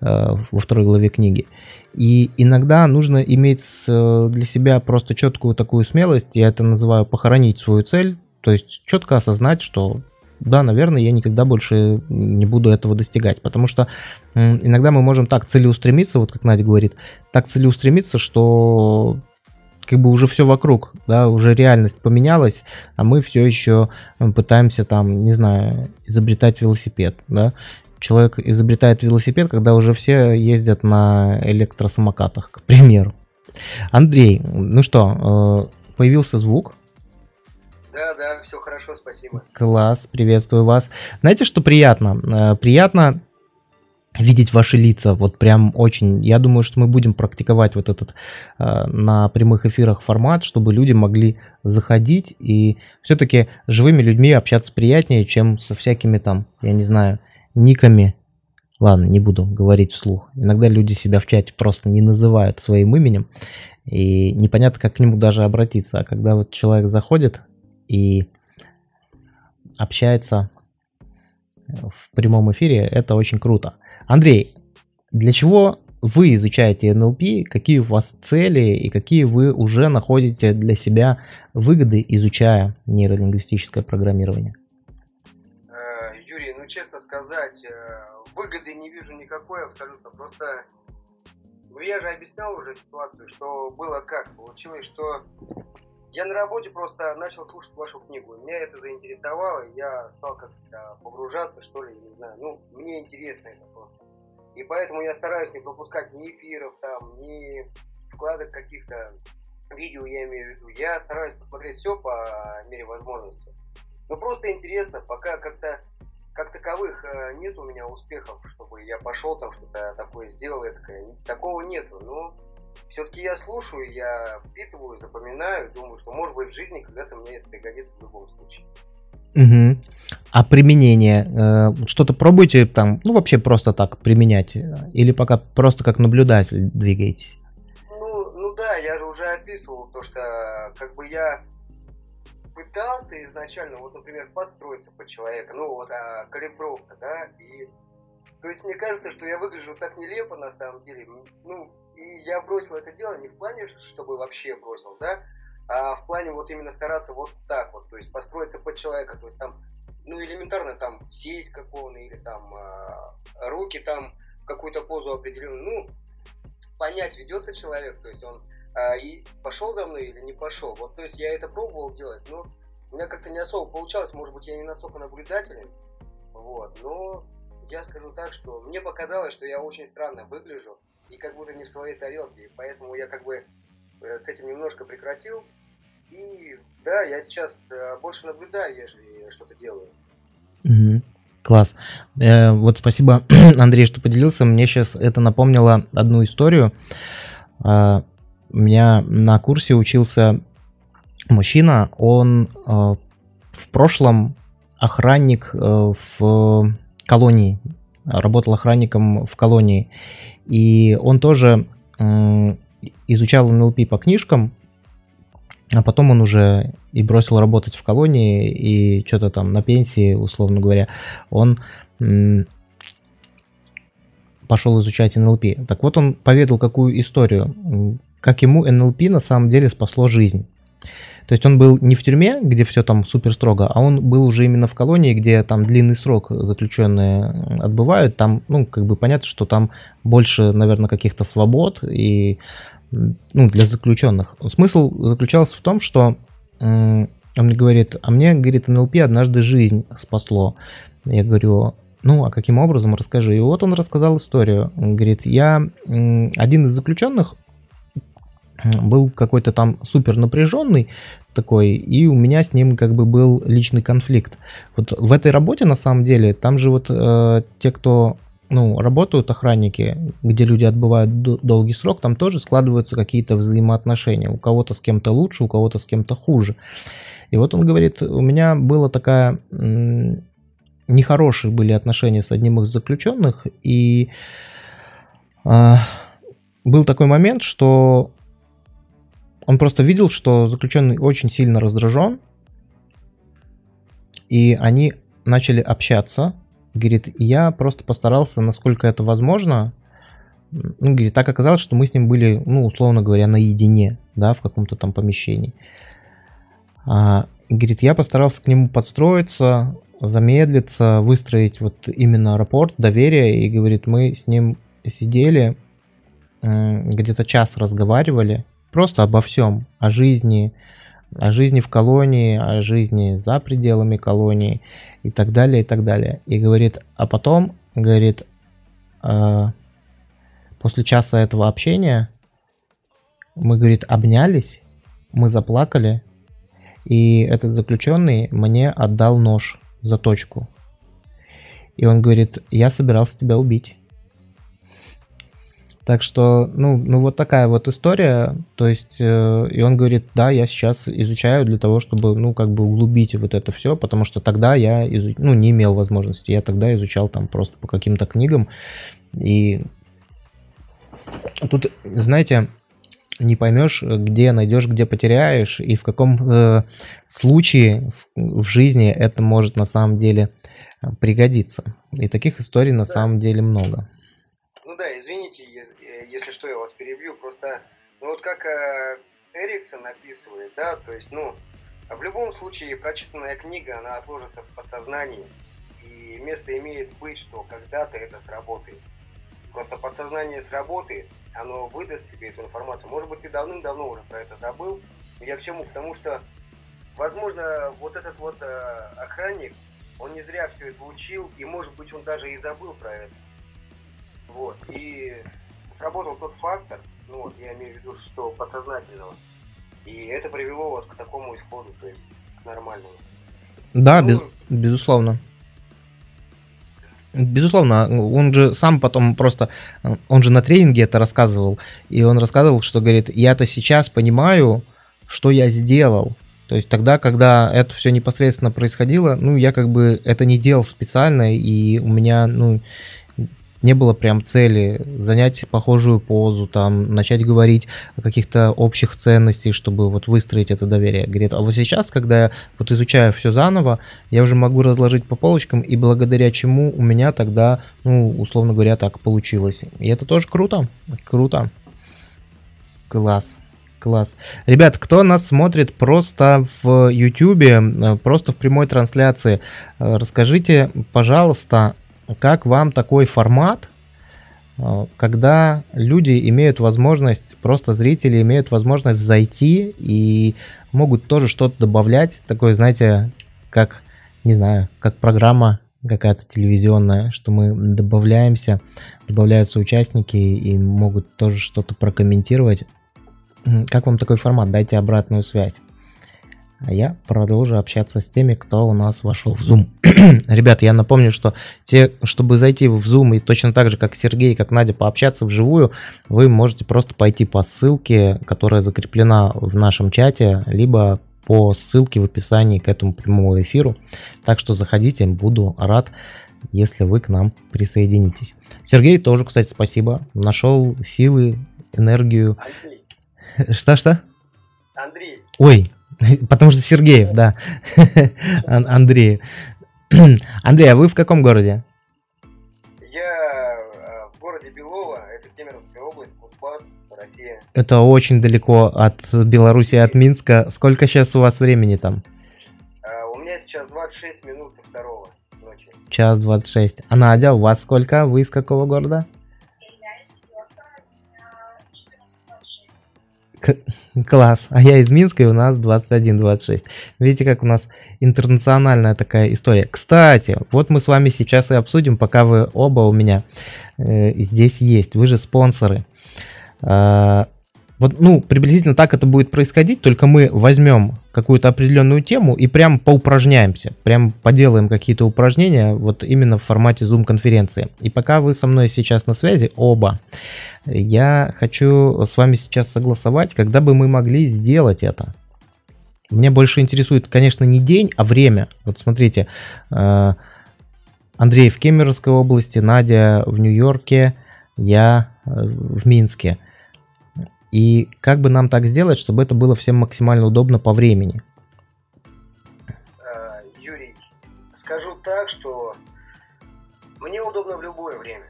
э, во второй главе книги. И иногда нужно иметь э, для себя просто четкую такую смелость, я это называю похоронить свою цель, то есть четко осознать, что да, наверное, я никогда больше не буду этого достигать, потому что иногда мы можем так целеустремиться, вот как Надя говорит, так целеустремиться, что как бы уже все вокруг, да, уже реальность поменялась, а мы все еще пытаемся там, не знаю, изобретать велосипед, да, человек изобретает велосипед, когда уже все ездят на электросамокатах, к примеру. Андрей, ну что, э, появился звук? Да, да, все хорошо, спасибо. Класс, приветствую вас. Знаете, что приятно? Э, приятно видеть ваши лица, вот прям очень. Я думаю, что мы будем практиковать вот этот э, на прямых эфирах формат, чтобы люди могли заходить и все-таки живыми людьми общаться приятнее, чем со всякими там, я не знаю, никами. Ладно, не буду говорить вслух. Иногда люди себя в чате просто не называют своим именем, и непонятно, как к нему даже обратиться. А когда вот человек заходит и общается в прямом эфире, это очень круто. Андрей, для чего вы изучаете НЛП, какие у вас цели и какие вы уже находите для себя выгоды, изучая нейролингвистическое программирование? Ну, честно сказать, э, выгоды не вижу никакой абсолютно. Просто, ну, я же объяснял уже ситуацию, что было как. Получилось, что я на работе просто начал слушать вашу книгу. Меня это заинтересовало, я стал как-то погружаться, что ли, не знаю. Ну, мне интересно это просто. И поэтому я стараюсь не пропускать ни эфиров там, ни вкладок каких-то видео, я имею в виду. Я стараюсь посмотреть все по мере возможности. Ну, просто интересно, пока как-то как таковых э, нет у меня успехов, чтобы я пошел там что-то такое сделал, такое. такого нету. Но все-таки я слушаю, я впитываю, запоминаю, думаю, что может быть в жизни когда-то мне это пригодится в любом случае. Угу. А применение? Э, что-то пробуете там, ну вообще просто так применять? Или пока просто как наблюдатель двигаетесь? Ну, ну да, я же уже описывал то, что как бы я пытался изначально, вот, например, подстроиться под человека, ну, вот а, калибровка, да, и то есть мне кажется, что я выгляжу так нелепо на самом деле, ну, и я бросил это дело не в плане, чтобы вообще бросил, да, а в плане вот именно стараться вот так вот, то есть построиться под человека, то есть там, ну, элементарно там сесть как он, или там э, руки там какую-то позу определенную, ну, понять, ведется человек, то есть он а, и пошел за мной или не пошел. Вот, то есть я это пробовал делать, но у меня как-то не особо получалось. Может быть, я не настолько наблюдателен. Вот, но я скажу так, что мне показалось, что я очень странно выгляжу и как будто не в своей тарелке. Поэтому я как бы э, с этим немножко прекратил. И да, я сейчас э, больше наблюдаю, ежели что-то делаю. Угу. Класс. Э, вот спасибо, (clears throat) Андрей, что поделился. Мне сейчас это напомнило одну историю. А, у меня на курсе учился мужчина, он э, в прошлом охранник э, в колонии, работал охранником в колонии, и он тоже э, изучал НЛП по книжкам, а потом он уже и бросил работать в колонии, и что-то там на пенсии, условно говоря, он пошел изучать НЛП. Так вот он поведал какую историю как ему НЛП на самом деле спасло жизнь. То есть он был не в тюрьме, где все там супер строго, а он был уже именно в колонии, где там длинный срок заключенные отбывают. Там, ну, как бы понятно, что там больше, наверное, каких-то свобод и ну, для заключенных. Смысл заключался в том, что он мне говорит, а мне, говорит, НЛП однажды жизнь спасло. Я говорю, ну, а каким образом, расскажи. И вот он рассказал историю. Он говорит, я один из заключенных, был какой-то там супер напряженный такой, и у меня с ним как бы был личный конфликт. Вот в этой работе на самом деле, там же вот э, те, кто ну, работают охранники, где люди отбывают долгий срок, там тоже складываются какие-то взаимоотношения. У кого-то с кем-то лучше, у кого-то с кем-то хуже. И вот он говорит, у меня была такая... Нехорошие были отношения с одним из заключенных, и э, был такой момент, что он просто видел, что заключенный очень сильно раздражен, и они начали общаться, Говорит, я просто постарался, насколько это возможно. Ну, говорит, так оказалось, что мы с ним были, ну, условно говоря, наедине, да, в каком-то там помещении. А, говорит, я постарался к нему подстроиться, замедлиться, выстроить вот именно рапорт, доверие. И говорит, мы с ним сидели, где-то час разговаривали, просто обо всем, о жизни, о жизни в колонии, о жизни за пределами колонии и так далее, и так далее. И говорит, а потом, говорит, э, после часа этого общения мы, говорит, обнялись, мы заплакали, и этот заключенный мне отдал нож, за точку. И он говорит, я собирался тебя убить. Так что, ну, ну вот такая вот история. То есть, э, и он говорит, да, я сейчас изучаю для того, чтобы, ну, как бы углубить вот это все, потому что тогда я, изуч... ну, не имел возможности. Я тогда изучал там просто по каким-то книгам. И тут, знаете, не поймешь, где найдешь, где потеряешь, и в каком э, случае в, в жизни это может на самом деле э, пригодиться. И таких историй на да. самом деле много. Ну да, извините, если что, я вас перебью, просто, ну вот как э, Эриксон описывает, да, то есть, ну, в любом случае прочитанная книга, она отложится в подсознании, и место имеет быть, что когда-то это сработает. Просто подсознание сработает, оно выдаст тебе эту информацию. Может быть, ты давным-давно уже про это забыл. Я к чему? Потому что, возможно, вот этот вот э, охранник, он не зря все это учил, и, может быть, он даже и забыл про это. Вот. И сработал тот фактор, ну вот, я имею в виду, что подсознательного, и это привело вот к такому исходу, то есть к нормальному. Да, ну, без, безусловно. Безусловно, он же сам потом просто, он же на тренинге это рассказывал, и он рассказывал, что говорит, я-то сейчас понимаю, что я сделал. То есть тогда, когда это все непосредственно происходило, ну, я как бы это не делал специально, и у меня, ну, не было прям цели занять похожую позу, там, начать говорить о каких-то общих ценностях, чтобы вот выстроить это доверие. Говорит, а вот сейчас, когда я вот изучаю все заново, я уже могу разложить по полочкам, и благодаря чему у меня тогда, ну, условно говоря, так получилось. И это тоже круто, круто. Класс. Класс. Ребят, кто нас смотрит просто в YouTube, э, просто в прямой трансляции, э, расскажите, пожалуйста, как вам такой формат, э, когда люди имеют возможность, просто зрители имеют возможность зайти и могут тоже что-то добавлять, такое, знаете, как, не знаю, как программа какая-то телевизионная, что мы добавляемся, добавляются участники и могут тоже что-то прокомментировать. Как вам такой формат? Дайте обратную связь а я продолжу общаться с теми, кто у нас вошел в Zoom. (clears throat) Ребят, я напомню, что те, чтобы зайти в Zoom и точно так же, как Сергей, как Надя, пообщаться вживую, вы можете просто пойти по ссылке, которая закреплена в нашем чате, либо по ссылке в описании к этому прямому эфиру. Так что заходите, буду рад, если вы к нам присоединитесь. Сергей тоже, кстати, спасибо. Нашел силы, энергию. Что-что? Андрей. Ой, (laughs) Потому что Сергеев, да. (laughs) Андрей. (clears throat) Андрей, а вы в каком городе? Я э, в городе Белово, это Кемеровская область, Кузбасс, Россия. Это очень далеко от Беларуси, от Минска. Сколько сейчас у вас времени там? Э, у меня сейчас 26 минут до второго ночи. Час 26. А Надя, у вас сколько? Вы из какого города? Класс. А я из Минска, и у нас 21-26. Видите, как у нас интернациональная такая история. Кстати, вот мы с вами сейчас и обсудим, пока вы оба у меня э, здесь есть. Вы же спонсоры. Э, Вот, ну, приблизительно так это будет происходить, только мы возьмем какую-то определенную тему и прям поупражняемся, прям поделаем какие-то упражнения вот именно в формате Zoom-конференции. И пока вы со мной сейчас на связи, оба, я хочу с вами сейчас согласовать, когда бы мы могли сделать это. Меня больше интересует, конечно, не день, а время. Вот смотрите, э, Андрей в Кемеровской области, Надя в Нью-Йорке, я э, в Минске. И как бы нам так сделать, чтобы это было всем максимально удобно по времени? Э, Юрий, скажу так, что мне удобно в любое время.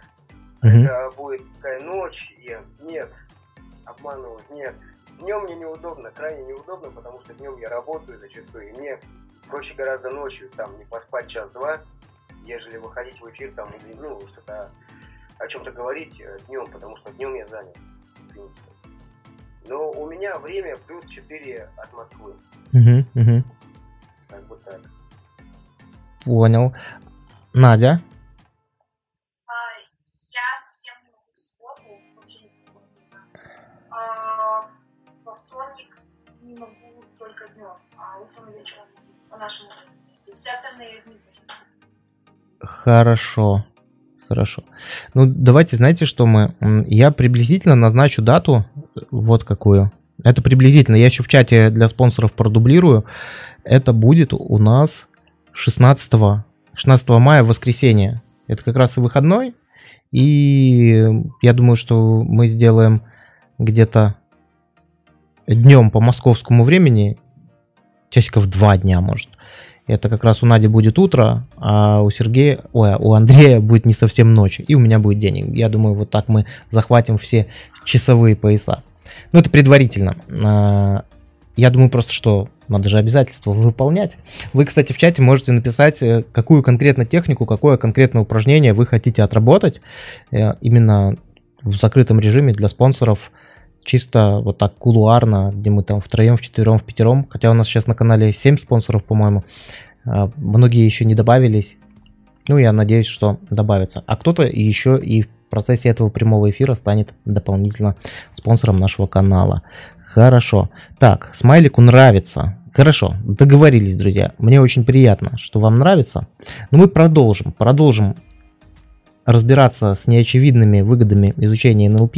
Угу. Это будет такая ночь, и нет, обманывать, нет. Днем мне неудобно, крайне неудобно, потому что днем я работаю зачастую, и мне проще гораздо ночью там не поспать час-два, ежели выходить в эфир там, ну, что-то о чем-то говорить э, днем, потому что днем я занят, в принципе. Но у меня время плюс 4 от Москвы. Угу, угу. Как бы так. Понял. Надя? А, я совсем не могу в субботу, вообще не могу. А, во вторник не могу только днем, а утром и вечером по нашему И все остальные дни тоже. Хорошо. Хорошо. Ну, давайте, знаете, что мы... Я приблизительно назначу дату, вот какую. Это приблизительно. Я еще в чате для спонсоров продублирую. Это будет у нас 16, 16 мая, воскресенье. Это как раз и выходной. И я думаю, что мы сделаем где-то днем по московскому времени, часиков два дня, может. Это как раз у Нади будет утро, а у Сергея, ой, у Андрея будет не совсем ночь, и у меня будет день. Я думаю, вот так мы захватим все часовые пояса. Ну, это предварительно. А, я думаю просто, что надо же обязательства выполнять. Вы, кстати, в чате можете написать, э, какую конкретно технику, какое конкретное упражнение вы хотите отработать э, именно в закрытом режиме для спонсоров чисто вот так кулуарно, где мы там втроем, вчетвером, в пятером, хотя у нас сейчас на канале 7 спонсоров, по-моему, а, многие еще не добавились, ну, я надеюсь, что добавятся. А кто-то еще и в процессе этого прямого эфира станет дополнительно спонсором нашего канала. Хорошо. Так, смайлику нравится. Хорошо, договорились, друзья. Мне очень приятно, что вам нравится. Но мы продолжим. Продолжим разбираться с неочевидными выгодами изучения НЛП.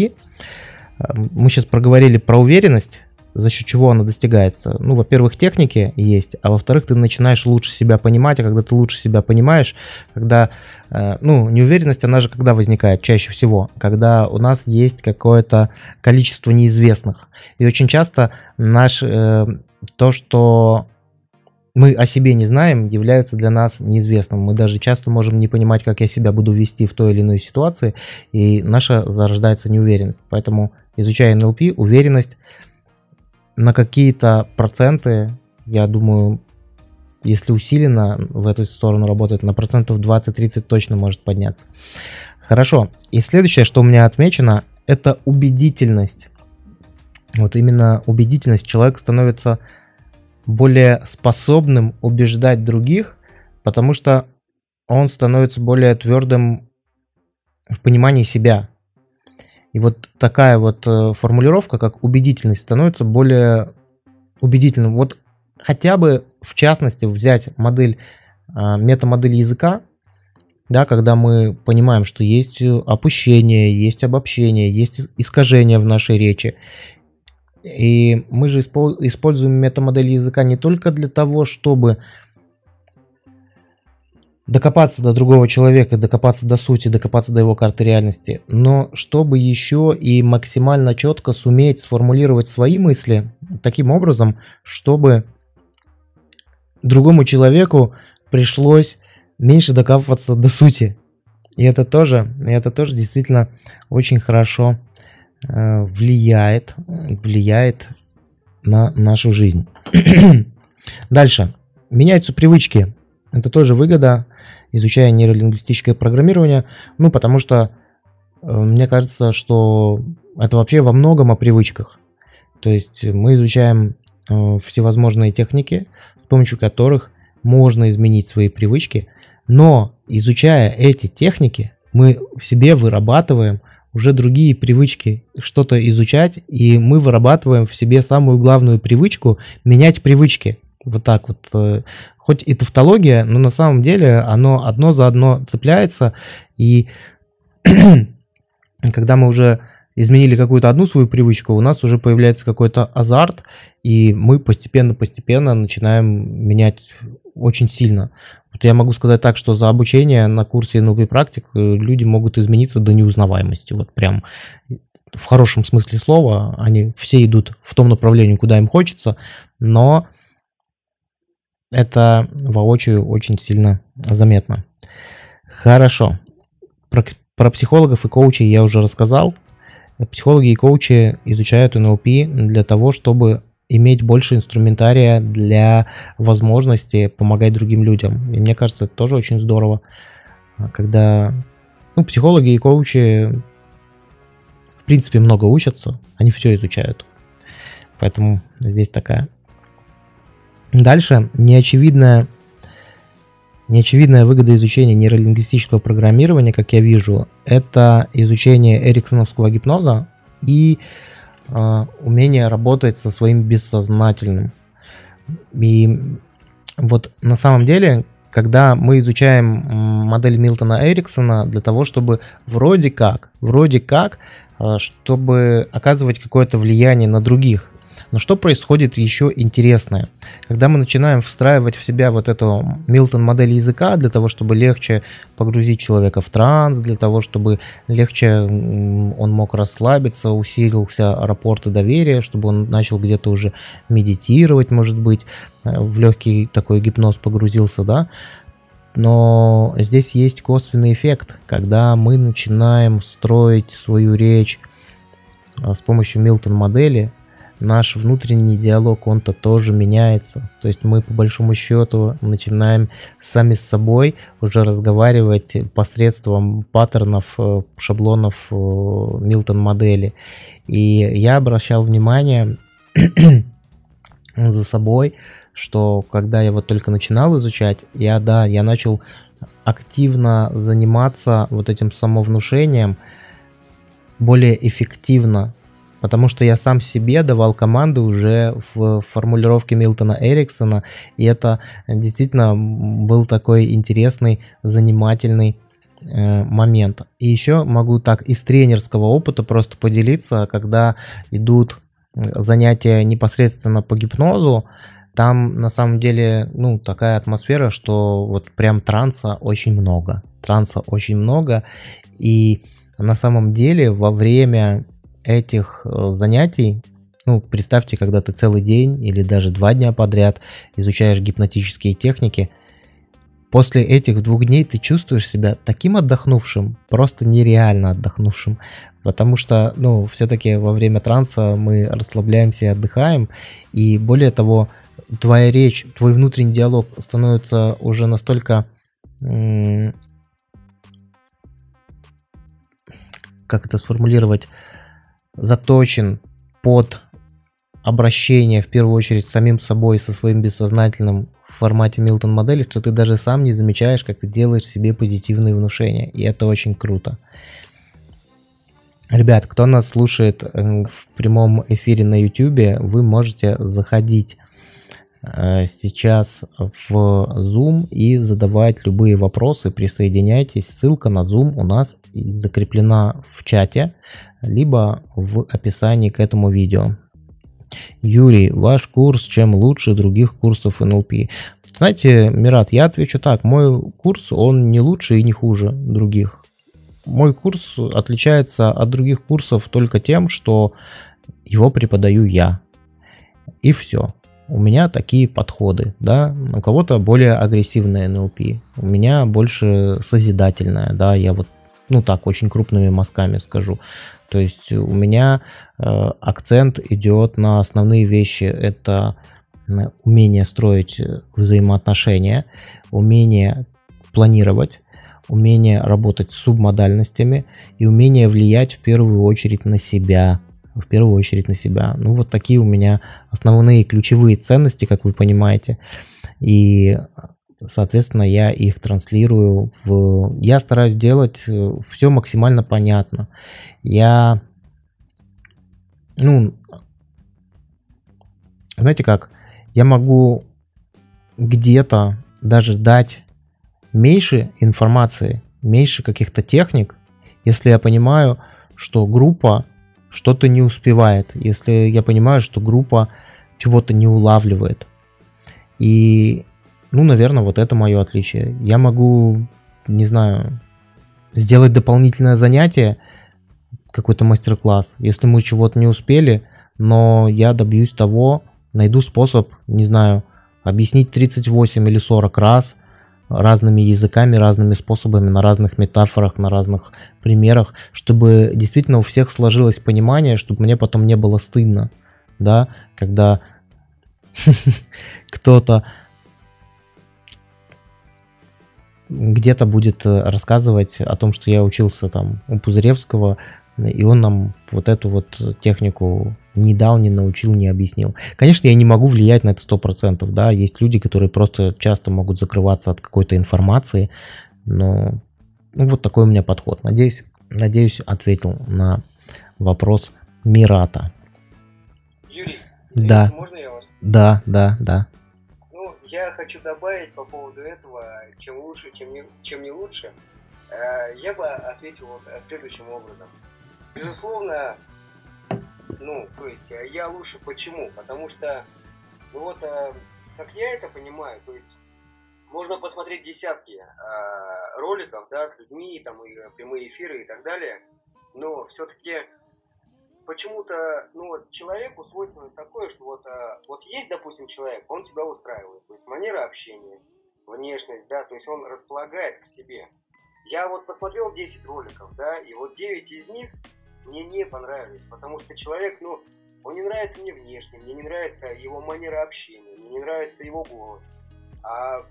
Мы сейчас проговорили про уверенность, за счет чего она достигается. Ну, во-первых, техники есть, а во-вторых, ты начинаешь лучше себя понимать, а когда ты лучше себя понимаешь, когда, э, ну, неуверенность, она же когда возникает чаще всего, когда у нас есть какое-то количество неизвестных. И очень часто наш, э, то, что мы о себе не знаем, является для нас неизвестным. Мы даже часто можем не понимать, как я себя буду вести в той или иной ситуации, и наша зарождается неуверенность. Поэтому изучая НЛП, уверенность на какие-то проценты, я думаю, если усиленно в эту сторону работать, на процентов 20-30 точно может подняться. Хорошо. И следующее, что у меня отмечено, это убедительность. Вот именно убедительность. Человек становится более способным убеждать других, потому что он становится более твердым в понимании себя. И вот такая вот э, формулировка, как убедительность, становится более убедительным. Вот хотя бы в частности взять модель, а, метамодель языка, да, когда мы понимаем, что есть опущение, есть обобщение, есть искажение в нашей речи. И мы же используем метамодель языка не только для того, чтобы докопаться до другого человека, докопаться до сути, докопаться до его карты реальности, но чтобы еще и максимально четко суметь сформулировать свои мысли таким образом, чтобы другому человеку пришлось меньше докапываться до сути. И это тоже, и это тоже действительно очень хорошо влияет, влияет на нашу жизнь. (clears throat) Дальше. Меняются привычки. Это тоже выгода изучая нейролингвистическое программирование, ну, потому что э, мне кажется, что это вообще во многом о привычках. То есть мы изучаем э, всевозможные техники, с помощью которых можно изменить свои привычки, но изучая эти техники, мы в себе вырабатываем уже другие привычки что-то изучать, и мы вырабатываем в себе самую главную привычку менять привычки. Вот так вот. Э, хоть и тавтология, но на самом деле оно одно за одно цепляется, и (clears throat) когда мы уже изменили какую-то одну свою привычку, у нас уже появляется какой-то азарт, и мы постепенно-постепенно начинаем менять очень сильно. Вот я могу сказать так, что за обучение на курсе NLP практик э, люди могут измениться до неузнаваемости. Вот прям в хорошем смысле слова они все идут в том направлении, куда им хочется, но это воочию очень сильно заметно. Хорошо. Про, про психологов и коучей я уже рассказал. Психологи и коучи изучают NLP для того, чтобы иметь больше инструментария для возможности помогать другим людям. И мне кажется, это тоже очень здорово, когда ну, психологи и коучи в принципе много учатся, они все изучают. Поэтому здесь такая. Дальше неочевидная Неочевидная выгода изучения нейролингвистического программирования, как я вижу, это изучение эриксоновского гипноза и э, умение работать со своим бессознательным. И вот на самом деле, когда мы изучаем модель Милтона Эриксона для того, чтобы вроде как, вроде как, а, чтобы оказывать какое-то влияние на других, но что происходит еще интересное? Когда мы начинаем встраивать в себя вот эту Милтон модель языка для того, чтобы легче погрузить человека в транс, для того, чтобы легче он мог расслабиться, усилился рапорт и доверие, чтобы он начал где-то уже медитировать, может быть, в легкий такой гипноз погрузился, да, но здесь есть косвенный эффект, когда мы начинаем строить свою речь э, с помощью Милтон модели, наш внутренний диалог, он-то тоже меняется. То есть мы по большому счету начинаем сами с собой уже разговаривать посредством паттернов, э, шаблонов э, Милтон модели. И я обращал внимание (clears throat) за собой, что когда я вот только начинал изучать, я, да, я начал активно заниматься вот этим самовнушением, более эффективно Потому что я сам себе давал команды уже в формулировке Милтона Эриксона, и это действительно был такой интересный, занимательный э, момент. И еще могу так из тренерского опыта просто поделиться, когда идут занятия непосредственно по гипнозу, там на самом деле, ну, такая атмосфера, что вот прям транса очень много. Транса очень много. И на самом деле во время этих э, занятий, ну, представьте, когда ты целый день или даже два дня подряд изучаешь гипнотические техники, после этих двух дней ты чувствуешь себя таким отдохнувшим, просто нереально отдохнувшим, потому что, ну, все-таки во время транса мы расслабляемся и отдыхаем, и более того, твоя речь, твой внутренний диалог становится уже настолько как это сформулировать, заточен под обращение в первую очередь самим собой, со своим бессознательным в формате Милтон модели, что ты даже сам не замечаешь, как ты делаешь себе позитивные внушения. И это очень круто. Ребят, кто нас слушает э, в прямом эфире на YouTube, вы можете заходить э, сейчас в Zoom и задавать любые вопросы, присоединяйтесь. Ссылка на Zoom у нас закреплена в чате либо в описании к этому видео. Юрий, ваш курс чем лучше других курсов НЛП? Знаете, Мират, я отвечу так. Мой курс, он не лучше и не хуже других. Мой курс отличается от других курсов только тем, что его преподаю я. И все. У меня такие подходы, да, у кого-то более агрессивная НЛП, у меня больше созидательная, да, я вот, ну так, очень крупными мазками скажу. То есть у меня э, акцент идет на основные вещи. Это умение строить э, взаимоотношения, умение планировать, умение работать с субмодальностями и умение влиять в первую очередь на себя. В первую очередь на себя. Ну вот такие у меня основные ключевые ценности, как вы понимаете. И соответственно, я их транслирую в... Я стараюсь делать э, все максимально понятно. Я, ну, знаете как, я могу где-то даже дать меньше информации, меньше каких-то техник, если я понимаю, что группа что-то не успевает, если я понимаю, что группа чего-то не улавливает. И, ну, наверное, вот это мое отличие. Я могу, не знаю, сделать дополнительное занятие, какой-то мастер-класс, если мы чего-то не успели, но я добьюсь того, найду способ, не знаю, объяснить 38 или 40 раз разными языками, разными способами, на разных метафорах, на разных примерах, чтобы действительно у всех сложилось понимание, чтобы мне потом не было стыдно, да, когда (laughs) кто-то где-то будет э, рассказывать о том, что я учился там у Пузыревского, и он нам вот эту вот технику не дал, не научил, не объяснил. Конечно, я не могу влиять на это сто процентов, да, есть люди, которые просто часто могут закрываться от какой-то информации, но ну, вот такой у меня подход. Надеюсь, надеюсь, ответил на вопрос Мирата. Юрий, да. можно я вас? Да, да, да. Я хочу добавить по поводу этого, чем лучше, чем не, чем не лучше. Э, я бы ответил вот следующим образом. Безусловно, ну, то есть э, я лучше почему? Потому что, ну вот, э, как я это понимаю, то есть можно посмотреть десятки э, роликов, да, с людьми, там, и прямые эфиры и так далее, но все-таки почему-то, ну вот, человеку свойственно такое, что вот, вот есть, допустим, человек, он тебя устраивает, то есть манера общения, внешность, да, то есть он располагает к себе. Я вот посмотрел 10 роликов, да, и вот 9 из них мне не понравились, потому что человек, ну, он не нравится мне внешне, мне не нравится его манера общения, мне не нравится его голос. А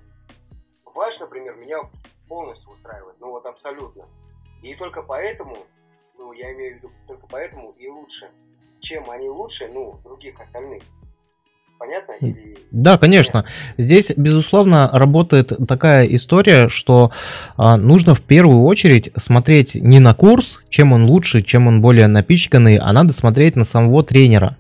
ваш, например, меня полностью устраивает, ну вот абсолютно. И только поэтому, ну, я имею в виду только поэтому и лучше, чем они лучше, ну, других остальных. Понятно? Или... Да, конечно. Здесь, безусловно, работает такая история, что а, нужно в первую очередь смотреть не на курс, чем он лучше, чем он более напичканный, а надо смотреть на самого тренера.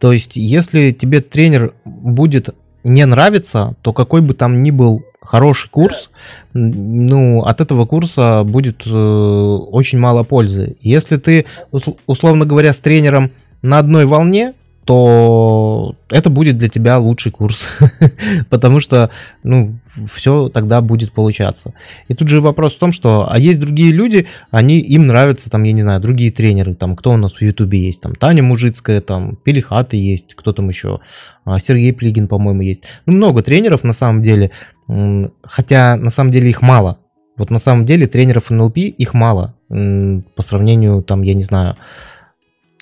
То есть, если тебе тренер будет не нравиться, то какой бы там ни был хороший курс, ну, от этого курса будет э, очень мало пользы. Если ты, условно говоря, с тренером на одной волне, то это будет для тебя лучший курс, (laughs) потому что, ну, все тогда будет получаться. И тут же вопрос в том, что, а есть другие люди, они, им нравятся, там, я не знаю, другие тренеры, там, кто у нас в Ютубе есть, там, Таня Мужицкая, там, Пелихаты есть, кто там еще, а, Сергей Плигин, по-моему, есть. Ну, много тренеров, на самом деле, хотя, на самом деле, их мало. Вот на самом деле тренеров НЛП их мало по сравнению, там, я не знаю,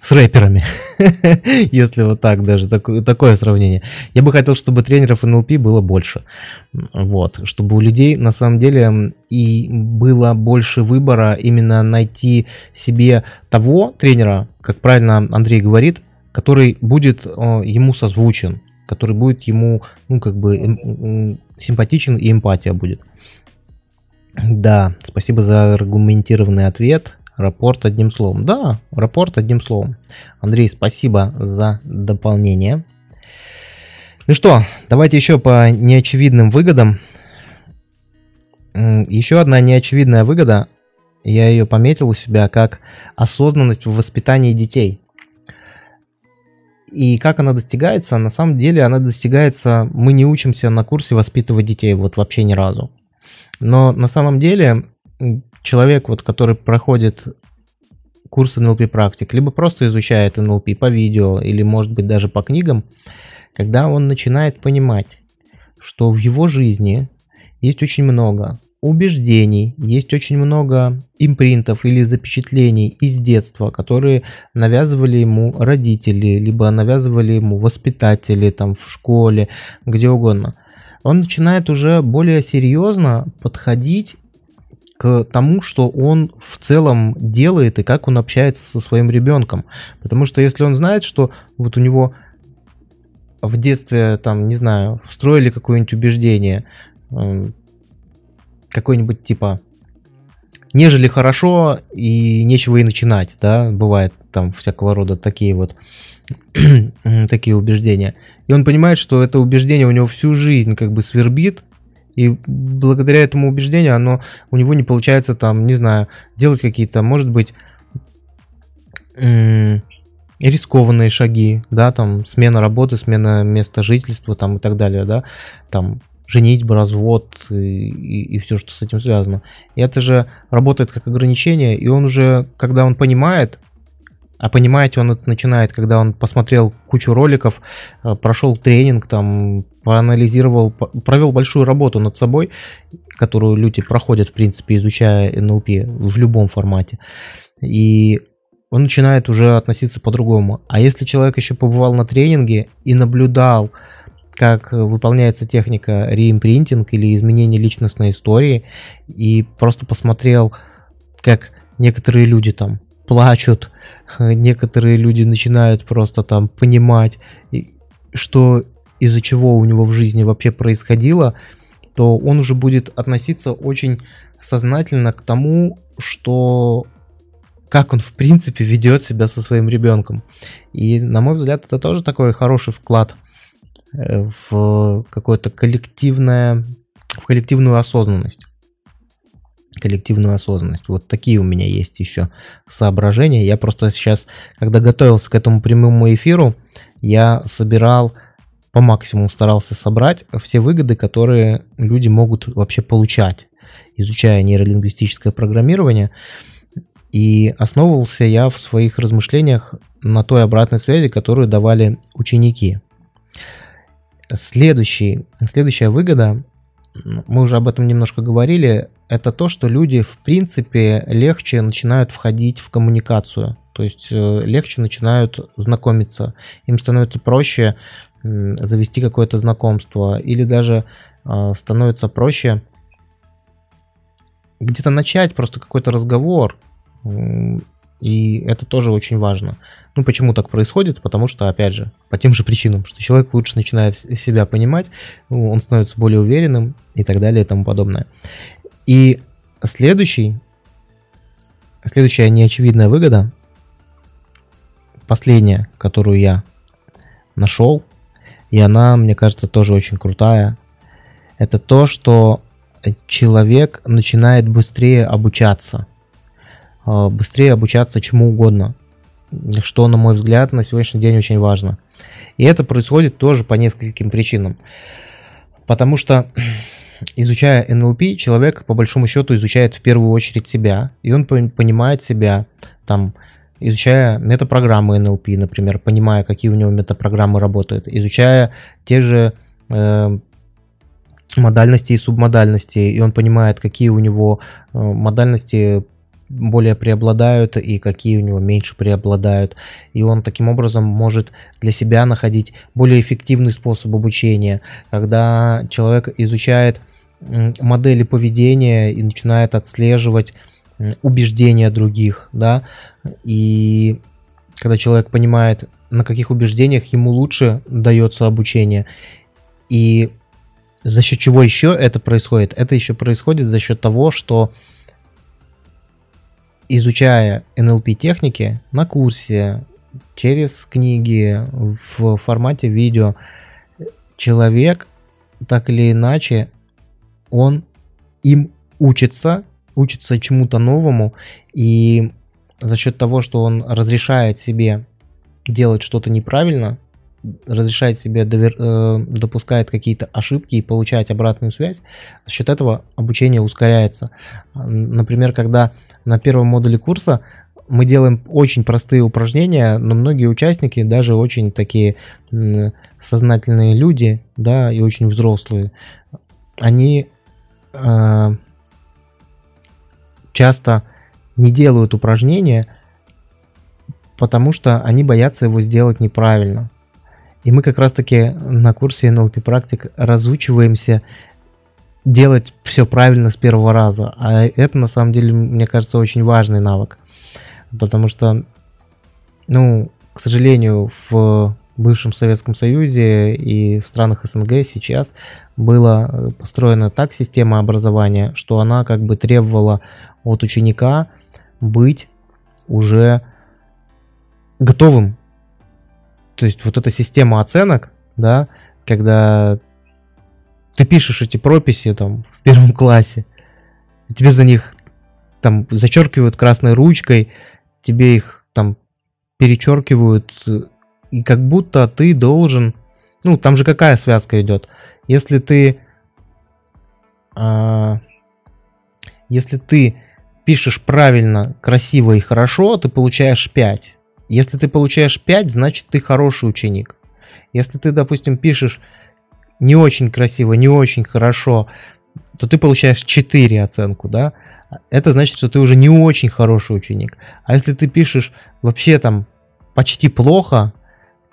с рэперами, (laughs) если вот так даже, такое, сравнение. Я бы хотел, чтобы тренеров НЛП было больше, вот, чтобы у людей на самом деле и было больше выбора именно найти себе того тренера, как правильно Андрей говорит, который будет ему созвучен, который будет ему, ну, как бы симпатичен и эмпатия будет. Да, спасибо за аргументированный ответ. Рапорт одним словом. Да, рапорт одним словом. Андрей, спасибо за дополнение. Ну что, давайте еще по неочевидным выгодам. Еще одна неочевидная выгода, я ее пометил у себя, как осознанность в воспитании детей. И как она достигается? На самом деле она достигается, мы не учимся на курсе воспитывать детей, вот вообще ни разу. Но на самом деле человек, вот, который проходит курс NLP практик, либо просто изучает NLP по видео или, может быть, даже по книгам, когда он начинает понимать, что в его жизни есть очень много убеждений, есть очень много импринтов или запечатлений из детства, которые навязывали ему родители, либо навязывали ему воспитатели там в школе, где угодно. Он начинает уже более серьезно подходить к тому, что он в целом делает и как он общается со своим ребенком. Потому что если он знает, что вот у него в детстве, там, не знаю, встроили какое-нибудь убеждение, какой-нибудь типа нежели хорошо и нечего и начинать, да, бывает там всякого рода такие вот (clears throat) такие убеждения. И он понимает, что это убеждение у него всю жизнь как бы свербит, и благодаря этому убеждению оно у него не получается там, не знаю, делать какие-то, может быть, рискованные шаги, да, там смена работы, смена места жительства там и так далее, да, там женитьба, развод и, и, и все, что с этим связано. И это же работает как ограничение, и он уже, когда он понимает, а понимаете, он это начинает, когда он посмотрел кучу роликов, э, прошел тренинг, там, проанализировал, провел большую работу над собой, которую люди проходят, в принципе, изучая НЛП в любом формате. И он начинает уже относиться по-другому. А если человек еще побывал на тренинге и наблюдал, как выполняется техника реимпринтинг или изменение личностной истории, и просто посмотрел, как некоторые люди там плачут, (laughs) некоторые люди начинают просто там понимать, что из-за чего у него в жизни вообще происходило, то он уже будет относиться очень сознательно к тому, что как он в принципе ведет себя со своим ребенком. И, на мой взгляд, это тоже такой хороший вклад в какое-то коллективное, в коллективную осознанность коллективную осознанность. Вот такие у меня есть еще соображения. Я просто сейчас, когда готовился к этому прямому эфиру, я собирал по максимуму старался собрать все выгоды, которые люди могут вообще получать, изучая нейролингвистическое программирование. И основывался я в своих размышлениях на той обратной связи, которую давали ученики. Следующий, следующая выгода, мы уже об этом немножко говорили, это то, что люди, в принципе, легче начинают входить в коммуникацию. То есть э, легче начинают знакомиться. Им становится проще завести какое-то знакомство. Или даже э, становится проще где-то начать просто какой-то разговор. И это тоже очень важно. Ну, почему так происходит? Потому что, опять же, по тем же причинам, что человек лучше начинает себя понимать, он становится более уверенным и так далее и тому подобное. И следующий, следующая неочевидная выгода, последняя, которую я нашел, и она, мне кажется, тоже очень крутая, это то, что человек начинает быстрее обучаться. А, быстрее обучаться чему угодно. Что, на мой взгляд, на сегодняшний день очень важно. И это происходит тоже по нескольким причинам. Потому что (clears throat) изучая НЛП, человек по большому счету изучает в первую очередь себя, и он понимает себя, там, изучая метапрограммы НЛП, например, понимая, какие у него метапрограммы работают, изучая те же э, модальности и субмодальности, и он понимает, какие у него э, модальности более преобладают и какие у него меньше преобладают. И он таким образом может для себя находить более эффективный способ обучения. Когда человек изучает модели поведения и начинает отслеживать убеждения других, да, и когда человек понимает, на каких убеждениях ему лучше дается обучение, и за счет чего еще это происходит? Это еще происходит за счет того, что изучая NLP техники на курсе, через книги, в формате видео, человек так или иначе он им учится, учится чему-то новому, и за счет того, что он разрешает себе делать что-то неправильно, разрешает себе довер, э, допускает какие-то ошибки и получать обратную связь, за счет этого обучение ускоряется. Например, когда на первом модуле курса мы делаем очень простые упражнения, но многие участники, даже очень такие сознательные люди, да, и очень взрослые, они э, часто не делают упражнения, потому что они боятся его сделать неправильно. И мы как раз-таки на курсе NLP практик разучиваемся делать все правильно с первого раза. А это на самом деле, мне кажется, очень важный навык. Потому что, ну, к сожалению, в бывшем Советском Союзе и в странах СНГ сейчас была построена так система образования, что она как бы требовала от ученика быть уже готовым. То есть вот эта система оценок, да, когда ты пишешь эти прописи там в первом (laughs) классе, тебе за них там зачеркивают красной ручкой, тебе их там перечеркивают, и как будто ты должен, ну там же какая связка идет, если ты, а, если ты пишешь правильно, красиво и хорошо, ты получаешь 5. Если ты получаешь 5, значит ты хороший ученик. Если ты, допустим, пишешь не очень красиво, не очень хорошо, то ты получаешь 4 оценку, да? Это значит, что ты уже не очень хороший ученик. А если ты пишешь вообще там почти плохо,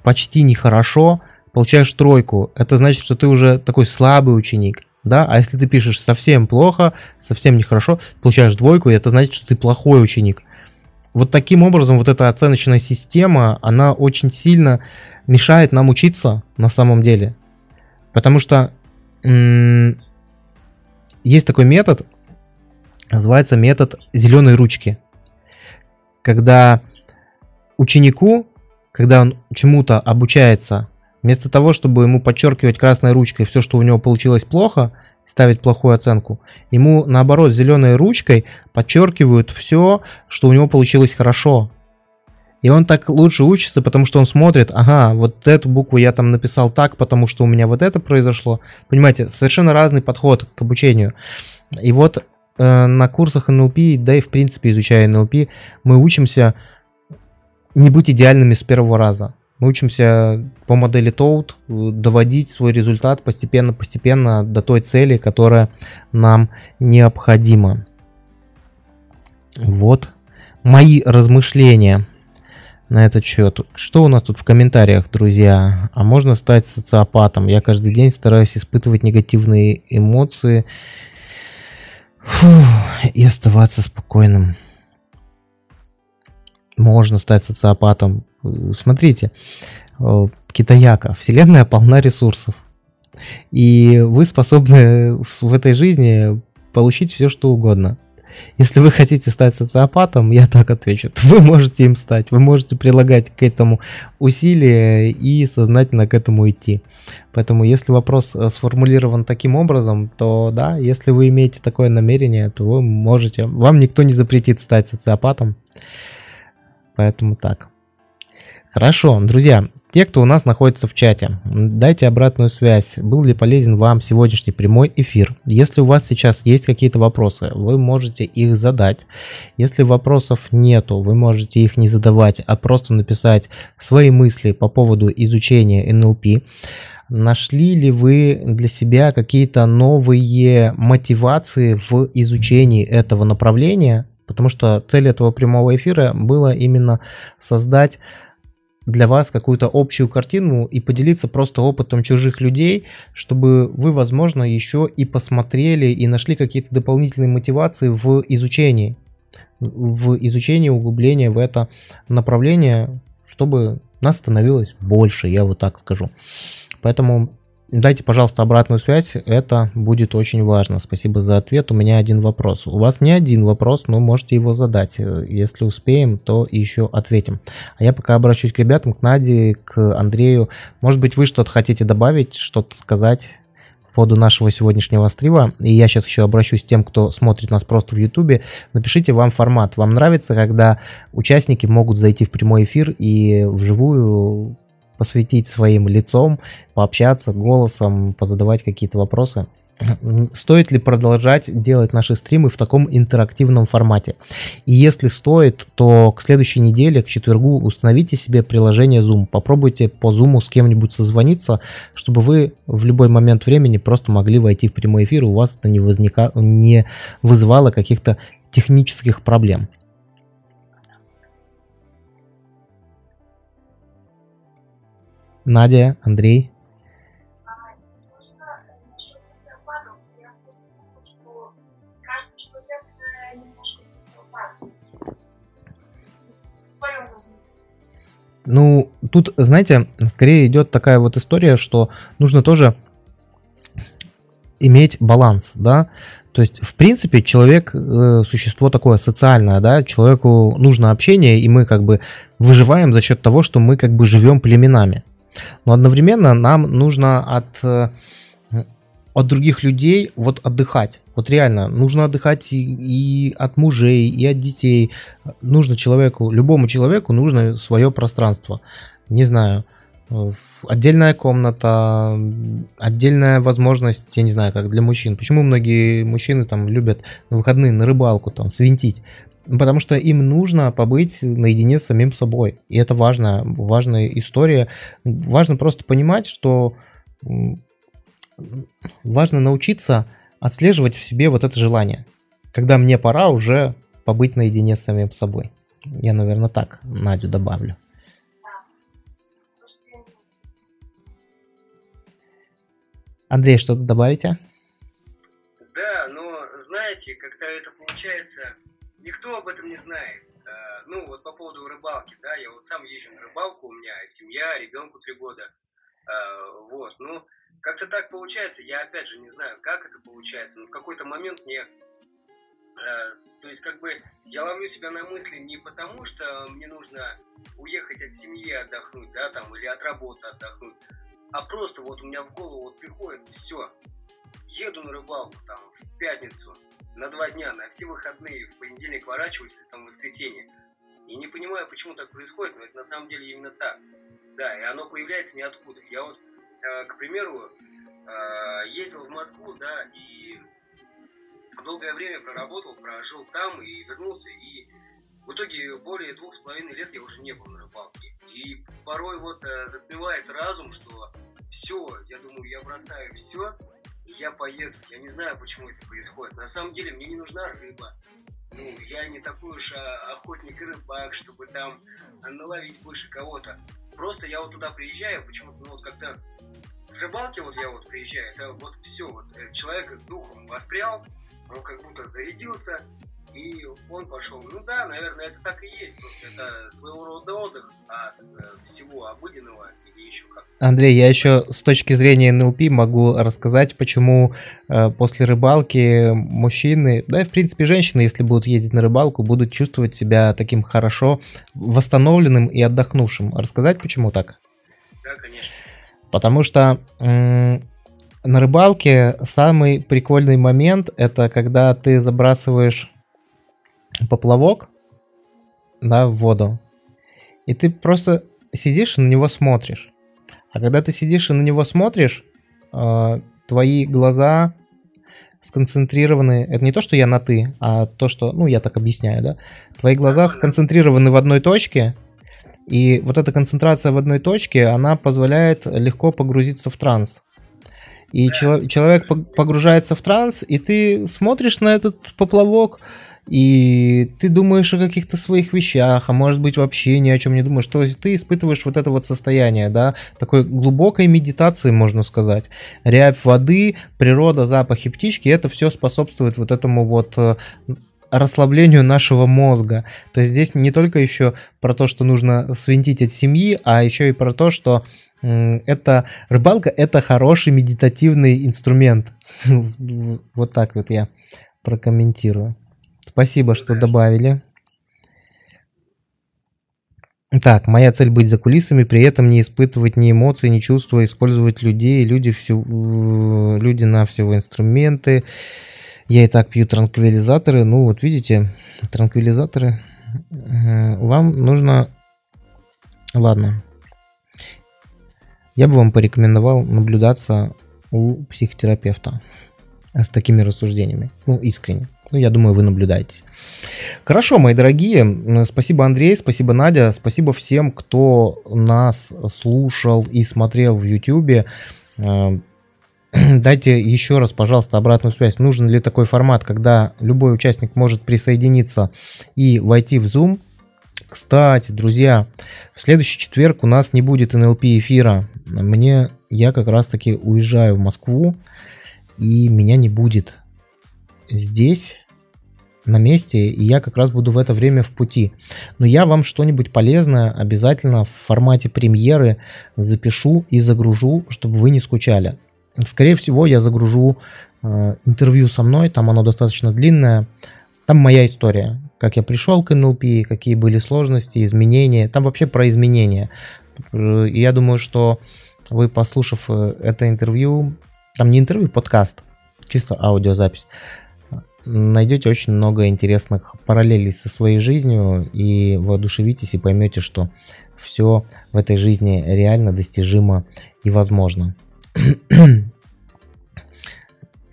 почти нехорошо, получаешь тройку, это значит, что ты уже такой слабый ученик да, а если ты пишешь совсем плохо, совсем нехорошо, получаешь двойку, и это значит, что ты плохой ученик. Вот таким образом вот эта оценочная система, она очень сильно мешает нам учиться на самом деле. Потому что м- есть такой метод, называется метод зеленой ручки. Когда ученику, когда он чему-то обучается Вместо того, чтобы ему подчеркивать красной ручкой все, что у него получилось плохо, ставить плохую оценку, ему наоборот зеленой ручкой подчеркивают все, что у него получилось хорошо. И он так лучше учится, потому что он смотрит, ага, вот эту букву я там написал так, потому что у меня вот это произошло. Понимаете, совершенно разный подход к обучению. И вот э, на курсах НЛП, да и в принципе изучая НЛП, мы учимся не быть идеальными с первого раза. Мы учимся по модели Toad доводить свой результат постепенно-постепенно до той цели, которая нам необходима. Вот мои размышления на этот счет. Что у нас тут в комментариях, друзья? А можно стать социопатом? Я каждый день стараюсь испытывать негативные эмоции Фу, и оставаться спокойным. Можно стать социопатом. Смотрите, э, китаяка, вселенная полна ресурсов. И вы способны в этой жизни получить все, что угодно. Если вы хотите стать социопатом, я так отвечу, (laughs) вы можете им стать, вы можете прилагать к этому усилия и сознательно к этому идти. Поэтому если вопрос э, сформулирован таким образом, то да, если вы имеете такое намерение, то вы можете, вам никто не запретит стать социопатом. Поэтому так. Хорошо, друзья, те, кто у нас находится в чате, дайте обратную связь. Был ли полезен вам сегодняшний прямой эфир? Если у вас сейчас есть какие-то вопросы, вы можете их задать. Если вопросов нету, вы можете их не задавать, а просто написать свои мысли по поводу изучения НЛП. Нашли ли вы для себя какие-то новые мотивации в изучении этого направления? Потому что цель этого прямого эфира была именно создать для вас какую-то общую картину и поделиться просто опытом чужих людей, чтобы вы, возможно, еще и посмотрели и нашли какие-то дополнительные мотивации в изучении, в изучении углубления в это направление, чтобы нас становилось больше, я вот так скажу. Поэтому Дайте, пожалуйста, обратную связь, это будет очень важно. Спасибо за ответ. У меня один вопрос. У вас не один вопрос, но можете его задать. Если успеем, то еще ответим. А я пока обращусь к ребятам, к Наде, к Андрею. Может быть, вы что-то хотите добавить, что-то сказать по поводу нашего сегодняшнего стрива. И я сейчас еще обращусь к тем, кто смотрит нас просто в Ютубе. Напишите вам формат. Вам нравится, когда участники могут зайти в прямой эфир и вживую посвятить своим лицом, пообщаться голосом, позадавать какие-то вопросы. Стоит ли продолжать делать наши стримы в таком интерактивном формате? И если стоит, то к следующей неделе, к четвергу, установите себе приложение Zoom. Попробуйте по Zoom с кем-нибудь созвониться, чтобы вы в любой момент времени просто могли войти в прямой эфир, у вас это не, возника... не вызывало каких-то технических проблем. Надя, Андрей. Ну, тут, знаете, скорее идет такая вот история, что нужно тоже иметь баланс, да, то есть, в принципе, человек э, существо такое социальное, да, человеку нужно общение, и мы как бы выживаем за счет того, что мы как бы живем племенами. Но одновременно нам нужно от, э, от других людей вот отдыхать. Вот реально, нужно отдыхать и, и от мужей, и от детей. Нужно человеку, любому человеку нужно свое пространство. Не знаю, отдельная комната, отдельная возможность, я не знаю, как для мужчин. Почему многие мужчины там любят на выходные на рыбалку там свинтить? Потому что им нужно побыть наедине с самим собой. И это важная, важная история. Важно просто понимать, что важно научиться отслеживать в себе вот это желание. Когда мне пора уже побыть наедине с самим собой. Я, наверное, так Надю добавлю. Андрей, что-то добавите? Да, но знаете, когда это получается, никто об этом не знает. А, ну, вот по поводу рыбалки, да, я вот сам езжу на рыбалку, у меня семья, ребенку три года. А, вот, ну, как-то так получается, я опять же не знаю, как это получается, но в какой-то момент мне а, то есть, как бы, я ловлю себя на мысли не потому, что мне нужно уехать от семьи отдохнуть, да, там, или от работы отдохнуть, а просто вот у меня в голову вот приходит все. Еду на рыбалку там в пятницу на два дня, на все выходные, в понедельник ворачиваюсь или там в воскресенье. И не понимаю, почему так происходит, но это на самом деле именно так. Да, и оно появляется ниоткуда. Я вот, э, к примеру, э, ездил в Москву, да, и долгое время проработал, прожил там и вернулся, и в итоге более двух с половиной лет я уже не был на рыбалке. И порой вот э, затмевает разум, что все, я думаю, я бросаю все, я поеду. Я не знаю, почему это происходит. На самом деле мне не нужна рыба. Ну, я не такой уж а, охотник и рыбак, чтобы там наловить больше кого-то. Просто я вот туда приезжаю, почему-то, ну вот как-то с рыбалки вот я вот приезжаю, это вот все, вот э, человек духом воспрял, он как будто зарядился, и он пошел. Ну да, наверное, это так и есть. Просто это своего рода отдых от э, всего обыденного или еще как. Андрей, я еще с точки зрения НЛП могу рассказать, почему э, после рыбалки мужчины, да и в принципе женщины, если будут ездить на рыбалку, будут чувствовать себя таким хорошо восстановленным и отдохнувшим. Рассказать, почему так? Да, конечно. Потому что на рыбалке самый прикольный момент это когда ты забрасываешь поплавок, да, в воду, и ты просто сидишь и на него смотришь. А когда ты сидишь и на него смотришь, э, твои глаза сконцентрированы, это не то, что я на ты, а то, что, ну, я так объясняю, да, твои глаза сконцентрированы в одной точке, и вот эта концентрация в одной точке, она позволяет легко погрузиться в транс. И человек погружается в транс, и ты смотришь на этот поплавок, и ты думаешь о каких-то своих вещах, а может быть вообще ни о чем не думаешь. То есть ты испытываешь вот это вот состояние, да, такой глубокой медитации, можно сказать. Рябь воды, природа, запахи птички, это все способствует вот этому вот э, расслаблению нашего мозга. То есть здесь не только еще про то, что нужно свинтить от семьи, а еще и про то, что это рыбалка это хороший медитативный инструмент. (laughs) Вот так вот я прокомментирую. Спасибо, что добавили. Так, моя цель быть за кулисами, при этом не испытывать ни эмоций, ни чувства, использовать людей, люди, все, э, люди на всего инструменты. Я и так пью транквилизаторы. Ну, вот видите, транквилизаторы. Э, вам нужно... Ладно. Я бы вам порекомендовал наблюдаться у психотерапевта с такими рассуждениями. Ну, искренне. Ну, я думаю, вы наблюдаетесь. Хорошо, мои дорогие. Спасибо, Андрей, спасибо, Надя. Спасибо всем, кто нас слушал и смотрел в YouTube. Э, (clears throat) дайте еще раз, пожалуйста, обратную связь. Нужен ли такой формат, когда любой участник может присоединиться и войти в Zoom? Кстати, друзья, в следующий четверг у нас не будет НЛП эфира. Мне, я как раз таки уезжаю в Москву, и меня не будет здесь на месте, и я как раз буду в это время в пути. Но я вам что-нибудь полезное обязательно в формате премьеры запишу и загружу, чтобы вы не скучали. Скорее всего, я загружу э, интервью со мной, там оно достаточно длинное. Там моя история, как я пришел к НЛП, какие были сложности, изменения. Там вообще про изменения. И я думаю, что вы, послушав э, это интервью, там не интервью, подкаст, чисто аудиозапись, найдете очень много интересных параллелей со своей жизнью и воодушевитесь и поймете, что все в этой жизни реально достижимо и возможно. (clears throat)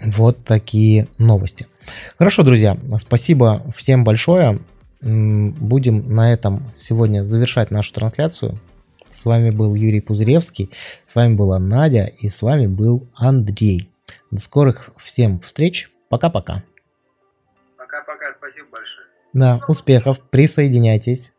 вот такие новости. Хорошо, друзья, спасибо всем большое. Будем на этом сегодня завершать нашу трансляцию. С вами был Юрий Пузыревский, с вами была Надя и с вами был Андрей. До скорых всем встреч. Пока-пока. Пока-пока, спасибо большое. Да, успехов, присоединяйтесь.